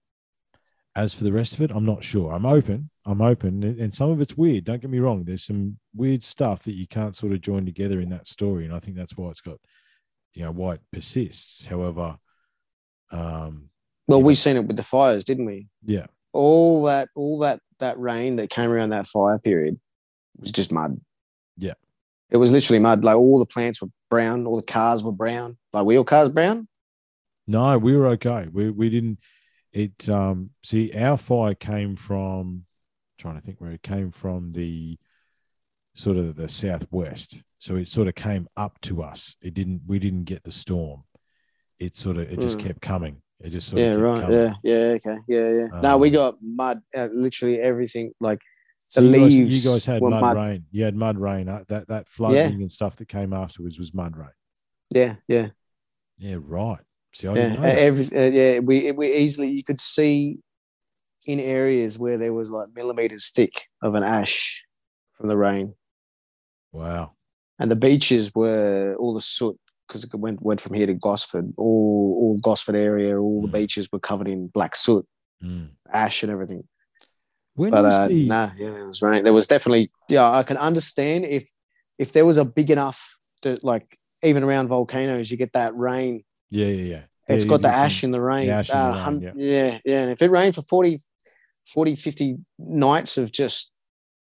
as for the rest of it, I'm not sure. I'm open. I'm open, and some of it's weird. Don't get me wrong. There's some weird stuff that you can't sort of join together in that story, and I think that's why it's got you know why it persists. However, um, Well, we seen it with the fires, didn't we? yeah, All that, all that, that rain that came around that fire period was just mud. Yeah. It was literally mud. Like all the plants were brown, all the cars were brown. Like were your cars brown? no, we were okay. We we didn't. It um see our fire came from trying to think where it came from the sort of the southwest. So it sort of came up to us. It didn't. We didn't get the storm. It sort of it just Mm. kept coming. It just sort Yeah, of kept right. coming. Yeah, yeah, okay, yeah, yeah. no, we Um, got mud. Uh, literally everything. Like So the you guys, leaves you guys had mud, mud. rain. You had mud rain. Uh, that that flooding and stuff that came afterwards was mud rain. yeah, yeah, Yeah, right. See, I yeah. didn't know Uh. Every, uh, yeah, we we easily you could see in areas where there was like millimeters thick of an ash from the rain. Wow. and the beaches were all the soot because it went went from here to Gosford. All all Gosford area, all the Mm. beaches were covered in black soot, Mm. ash, and everything. When but was uh, the nah, yeah, it was rain. There was definitely yeah. I can understand if if there was a big enough that like even around volcanoes, you get that rain. Yeah, yeah, yeah. It's Yeah, got the ash in the rain. ash in the Uh, rain, yeah. yeah, yeah. And if it rained for 40, 40 50 nights of just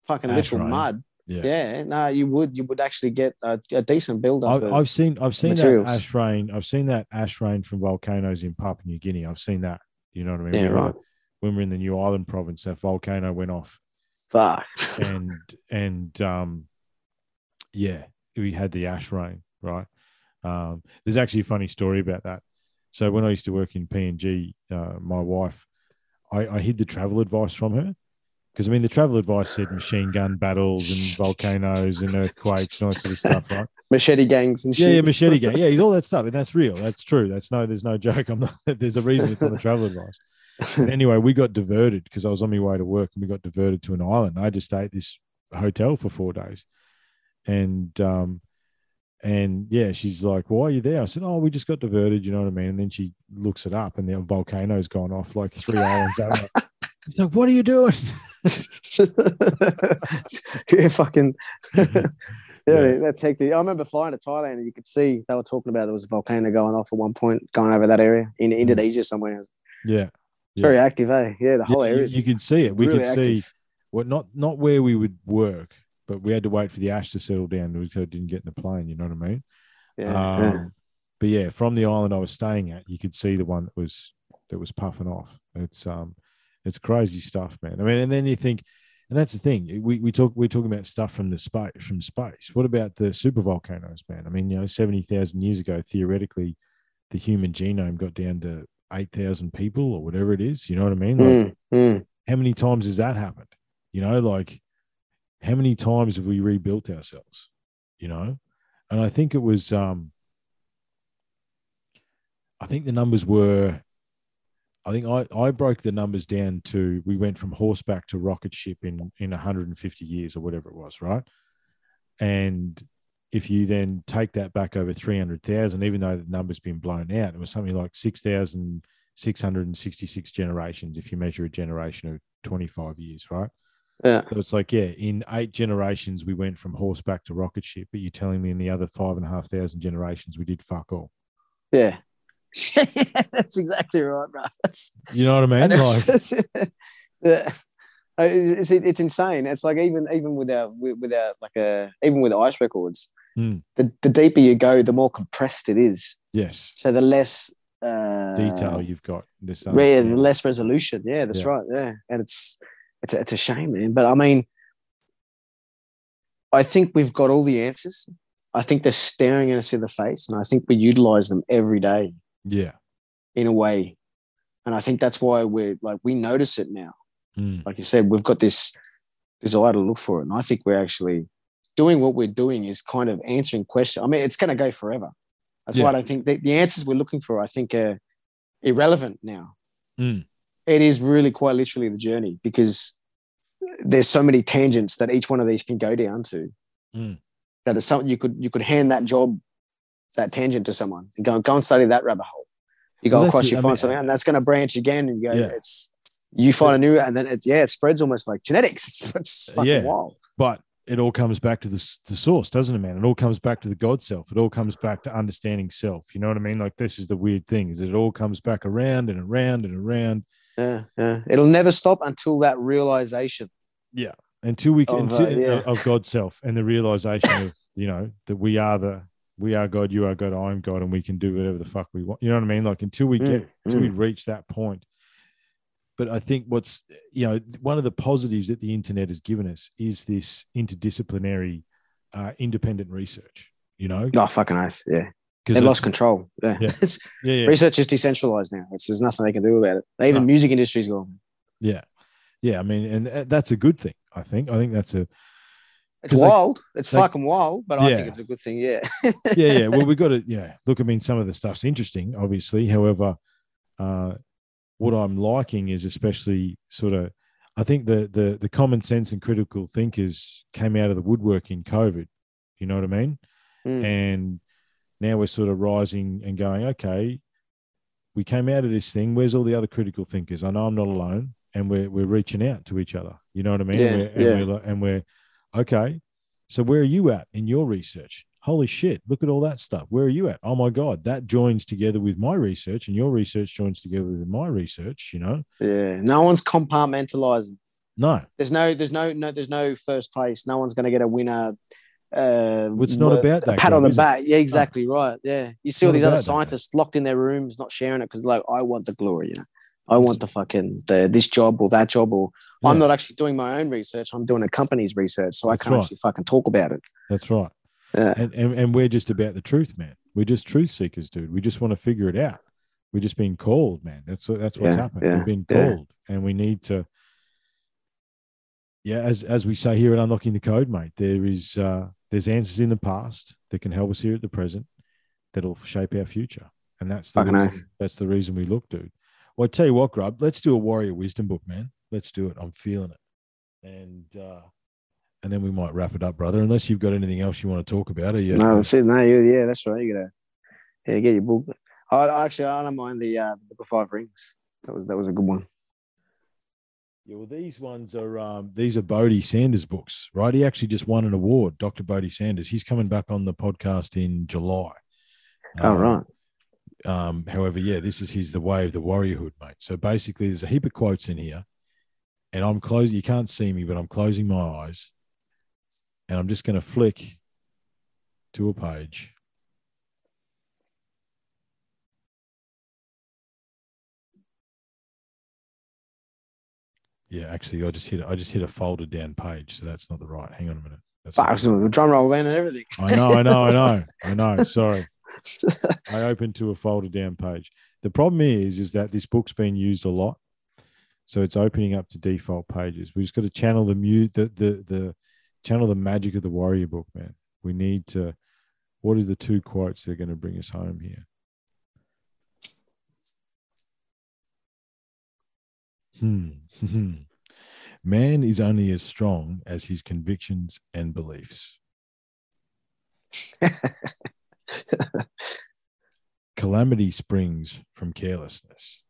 fucking Ash literal rain. mud, Yeah. yeah, no, you would you would actually get a, a decent build up. I, I've seen I've seen that ash rain. I've seen that ash rain from volcanoes in Papua New Guinea. I've seen that. You know what I mean? Yeah, We were- right. When we we're in the New Ireland province, that volcano went off, Fuck. and *laughs* and um, yeah, we had the ash rain. Right. Um, there's actually a funny story about that. So when I used to work in PNG, uh, my wife, I, I hid the travel advice from her because I mean the travel advice said machine gun battles and *laughs* volcanoes and earthquakes and all that sort of stuff, right? machete gangs and Yeah, shit. yeah, machete gang. Yeah, *laughs* all that stuff, and that's real. That's true. That's no, there's no joke. I'm not. *laughs* There's a reason it's on the travel advice. But anyway, we got diverted because I was on my way to work, and we got diverted to an island. I just stayed at this hotel for four days, and um, and yeah, she's like, "Why are you there?" I said, "Oh, we just got diverted." You know what I mean? And then she looks it up, and the volcano's gone off like three *laughs* islands over. She's like, "What are you doing?" *laughs* yeah, fucking. *laughs* yeah, Yeah. that's hectic. I remember flying to Thailand and you could see they were talking about there was a volcano going off at one point, going over that area in Indonesia somewhere. It's Yeah, Yeah. very active, eh? Yeah, the whole Yeah, area. you can see it. We really could see active. what not not where we would work, but we had to wait for the ash to settle down so it didn't get in the plane. You know what I mean? Yeah, um, yeah. But yeah, from the island I was staying at, you could see the one that was that was puffing off. It's um, it's crazy stuff, man. I mean, and then you think, and that's the thing. We we talk we're talking about stuff from the space from space. What about the super volcanoes, man? I mean, you know, seventy thousand years ago, theoretically, the human genome got down to eight thousand people or whatever it is. You know what I mean? Like, Mm, mm. how many times has that happened? You know, like how many times have we rebuilt ourselves? You know, and I think it was, um, I think the numbers were, I think I, I broke the numbers down to we went from horseback to rocket ship in in 150 years or whatever it was, right? And if you then take that back over 300,000, even though the number's been blown out, it was something like 6,666 generations if you measure a generation of 25 years, right? Yeah. So it's like, yeah, in eight generations, we went from horseback to rocket ship, but you're telling me in the other five and a half thousand generations, we did fuck all. Yeah. *laughs* That's exactly right, bro. That's, You know what I mean? and Like, it's, *laughs* yeah. Uh, It's, it's insane. It's like even even with our with with our like a even with ice records, Mm. the the deeper you go, the more compressed it is. yes, So the less uh, detail you've got. This yeah, the less resolution. Yeah, that's Yeah. right. Yeah, and it's it's a, it's a shame, man. But I mean, I think we've got all the answers. I think they're staring at us in the face, and I think we utilize them every day yeah. in a way. And I think that's why we're like we notice it now. Mm. Like you said, we've got this desire to look for it, and I think we're actually doing what we're doing is kind of answering questions. I mean, it's going to go forever. That's why I don't think the, the answers we're looking for, I think, are irrelevant now. Mm. It is really quite literally the journey because there's so many tangents that each one of these can go down to. Mm. That is something you could you could hand that job, that tangent to someone and go go and study that rabbit hole. You go Well, across, you I find mean- something, and that's going to branch again, and you go, Yeah. it's you find a new, and then it, yeah, it spreads almost like genetics. *laughs* It's, fucking Yeah. wild. But it all comes back to the, the source, doesn't it, man? It all comes back to the God self. It all comes back to understanding self. You know what I mean? Like this is the weird thing is that it all comes back around and around and around Yeah, yeah. It'll never stop until that realization. Yeah, until we can Of, until- uh, yeah. of God's self and the realization of you know that we are the we are God, you are God, I am God, and we can do whatever the fuck we want. You know what I mean? Like until we get Mm, until we reach that point. But I think what's you know one of the positives that the internet has given us is this interdisciplinary, uh, independent research. You know, Oh, fucking oath. Yeah. They lost control. Yeah. Yeah. *laughs* It's, yeah, yeah, Research is decentralized now. It's, there's nothing they can do about it. Even No. music industry's gone. yeah, yeah. I mean, and that's a good thing. I think. I think that's a It's 'Cause they- wild. it's they- fucking wild, but I think it's a good thing. Yeah. *laughs* yeah, yeah. Well, we got to, *laughs* yeah. Look, I mean, some of the stuff's interesting, obviously. However, uh, what I'm liking is especially sort of, I think the the the common sense and critical thinkers came out of the woodwork in COVID. You know what I mean? Mm. And now we're sort of rising and going, okay, we came out of this thing. Where's all the other critical thinkers? I know I'm not alone, and we're we're reaching out to each other. You know what I mean? Yeah, we're, and, yeah. we're, and we're okay. So where are you at in your research? Holy shit! Look at all that stuff. Where are you at? Oh my god, that joins together with my research, and your research joins together with my research. You know? Yeah. No one's compartmentalizing. No, There's no, there's no, no, there's no first place. No one's going to get a winner. Uh, It's not about that, pat on the is it? back. Yeah, exactly right. Yeah, you see all these other about that, scientists locked in their rooms, not sharing it because like, I want the glory. You know, I want the fucking the this job or that job, or I'm not actually doing my own research. I'm doing a company's research, so That's I can't right. actually fucking talk about it. that's right. Yeah. and, and and we're just about the truth, man. We're just truth seekers, dude. We just want to figure it out. We're just being called, man. That's what that's what's Yeah, happened. yeah, We've been yeah. called, and we need to. Yeah, as as we say here at Unlocking the Code, mate, there is uh, there's answers in the past that can help us here at the present that'll shape our future, and that's the reason, nice. that's the reason we look, dude. Well, I tell you what, Grub, let's do a Warrior Wisdom book, man. Let's do it. I'm feeling it, and uh, and then we might wrap it up, brother. Unless you've got anything else you want to talk about, or you No, that's it. No, you, yeah, that's right. You gotta, yeah, get your book. I I actually, I don't mind the uh, Book of Five Rings. That was that was a good one. Yeah, well, these ones are um, these are Bohdi Sanders books, right? He actually just won an award, Dr. Bohdi Sanders. He's coming back on the podcast in July. Oh Um, right. Um, however, yeah, this is his the way of the warriorhood, mate. So basically, there's a heap of quotes in here, and I'm closing. You can't see me, but I'm closing my eyes, and I'm just going to flick to a page. Yeah, actually, I just hit. I just hit a folded down page, so that's not the right. Hang on a minute. That's Fuck, the drum roll then and everything. I know, I know, I know, *laughs* I know. Sorry. *laughs* I opened to a folded down page. The problem is, is that this book's been used a lot, so it's opening up to default pages. We just got to channel the mute, the the the channel the magic of the warrior book, man. We need to. What are the two quotes that are going to bring us home here? Hmm. Man is only as strong as his convictions and beliefs. *laughs* Calamity springs from carelessness.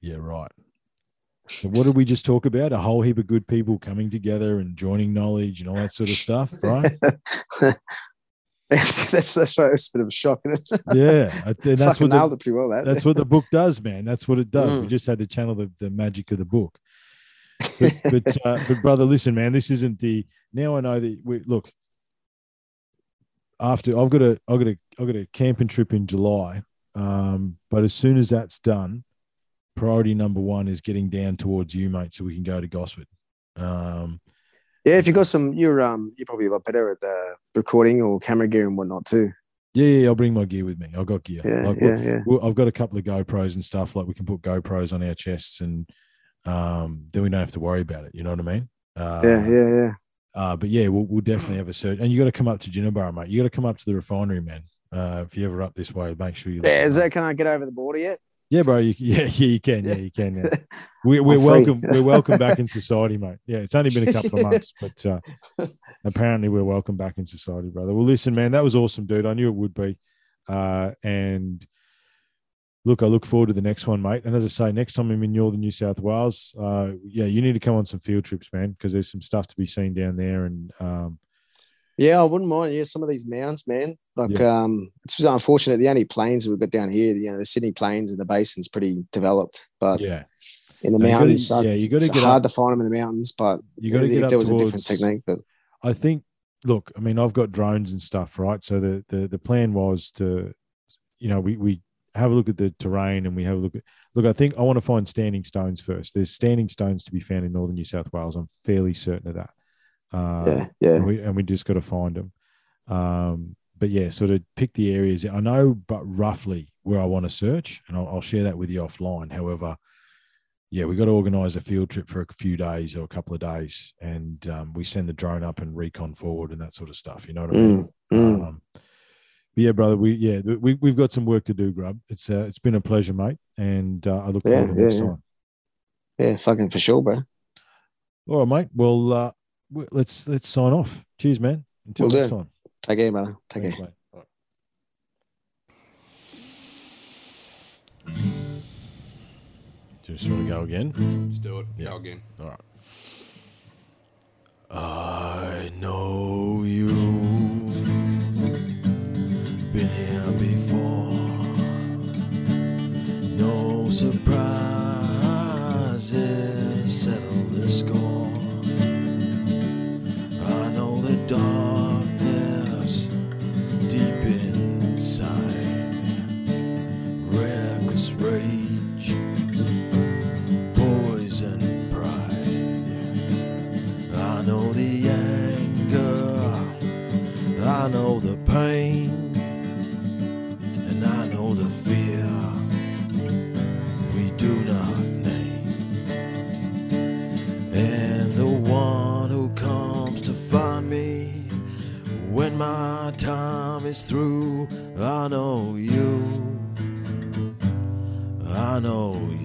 Yeah, right. So, what did we just talk about? A whole heap of good people coming together and joining knowledge and all that sort of stuff, right? *laughs* *laughs* that's that's that's right. It's a bit of a shock. Yeah, and *laughs* that's what nailed the, it pretty well. That that's what the book *laughs* does, man. That's what it does. We Mm. just had to channel the, the magic of the book. But but, uh, but brother, listen, man. This isn't the. Now I know that we look. After I've got a I've got a I've got a camping trip in July, um, but as soon as that's done, priority number one is getting down towards you, mate, so we can go to Gosford. Um, yeah, if you got some, you're um, you're probably a lot better at the recording or camera gear and whatnot too. yeah, yeah, I'll bring my gear with me. I've got gear. Yeah, Like, yeah, yeah. well, I've got a couple of GoPros and stuff. Like we can put GoPros on our chests, and um, then we don't have to worry about it. You know what I mean? Uh, Yeah, yeah, yeah. Uh, but yeah, we'll, we'll definitely have a search. And you got to come up to Ginnibarra, mate. You got to come up to the refinery, man. Uh, if you ever up this way, make sure you. Yeah, is that? Can I get over the border yet? Yeah, bro. You, *laughs* yeah, yeah, you can. Yeah, you can. Yeah. *laughs* We, we're I'm welcome. We're welcome back in *laughs* society, mate. Yeah, it's only been a couple of months, but uh, apparently we're welcome back in society, brother. Well, listen, man, that was awesome, dude. I knew it would be. Uh, and look, I look forward to the next one, mate. And as I say, next time I'm in northern New South Wales, uh, yeah, you need to come on some field trips, man, because there's some stuff to be seen down there. And um, Yeah, I wouldn't mind. Yeah, some of these mounds, man. Like, Yeah. um, it's unfortunate. The only plains we've got down here, you know, the Sydney Plains and the basin's pretty developed, but yeah, in the gotta- mountains, uh, yeah, you gotta get hard up- to find them in the mountains. But you got to get up there was towards, a different technique, but I think. Look, I mean, I've got drones and stuff, right? So the the the plan was to, you know, we we have a look at the terrain and we have a look at look. I think I want to find standing stones first. There's standing stones to be found in northern New South Wales. I'm fairly certain of that. Um, yeah, yeah, and we and we just got to find them. Um, but yeah, sort of pick the areas. I know, but roughly where I want to search, and I'll, I'll share that with you offline. However, yeah, we got to organise a field trip for a few days or a couple of days, and um, we send the drone up and recon forward and that sort of stuff. You know what I mean? Mm, mm. Um, but yeah, brother, we yeah we we've got some work to do, Grub. It's uh, it's been a pleasure, mate, and uh, I look Yeah, forward to yeah, next yeah. time. yeah, fucking for sure, bro. All right, mate. Well, uh, let's let's sign off. Cheers, man. Until Will next do. time. Take care, brother. Take Thanks, care. mate. All right. Just want to go again. Let's do it. Yeah. Go again. All right. I know you been here before. No surprises know my time is through, I know you. I know you.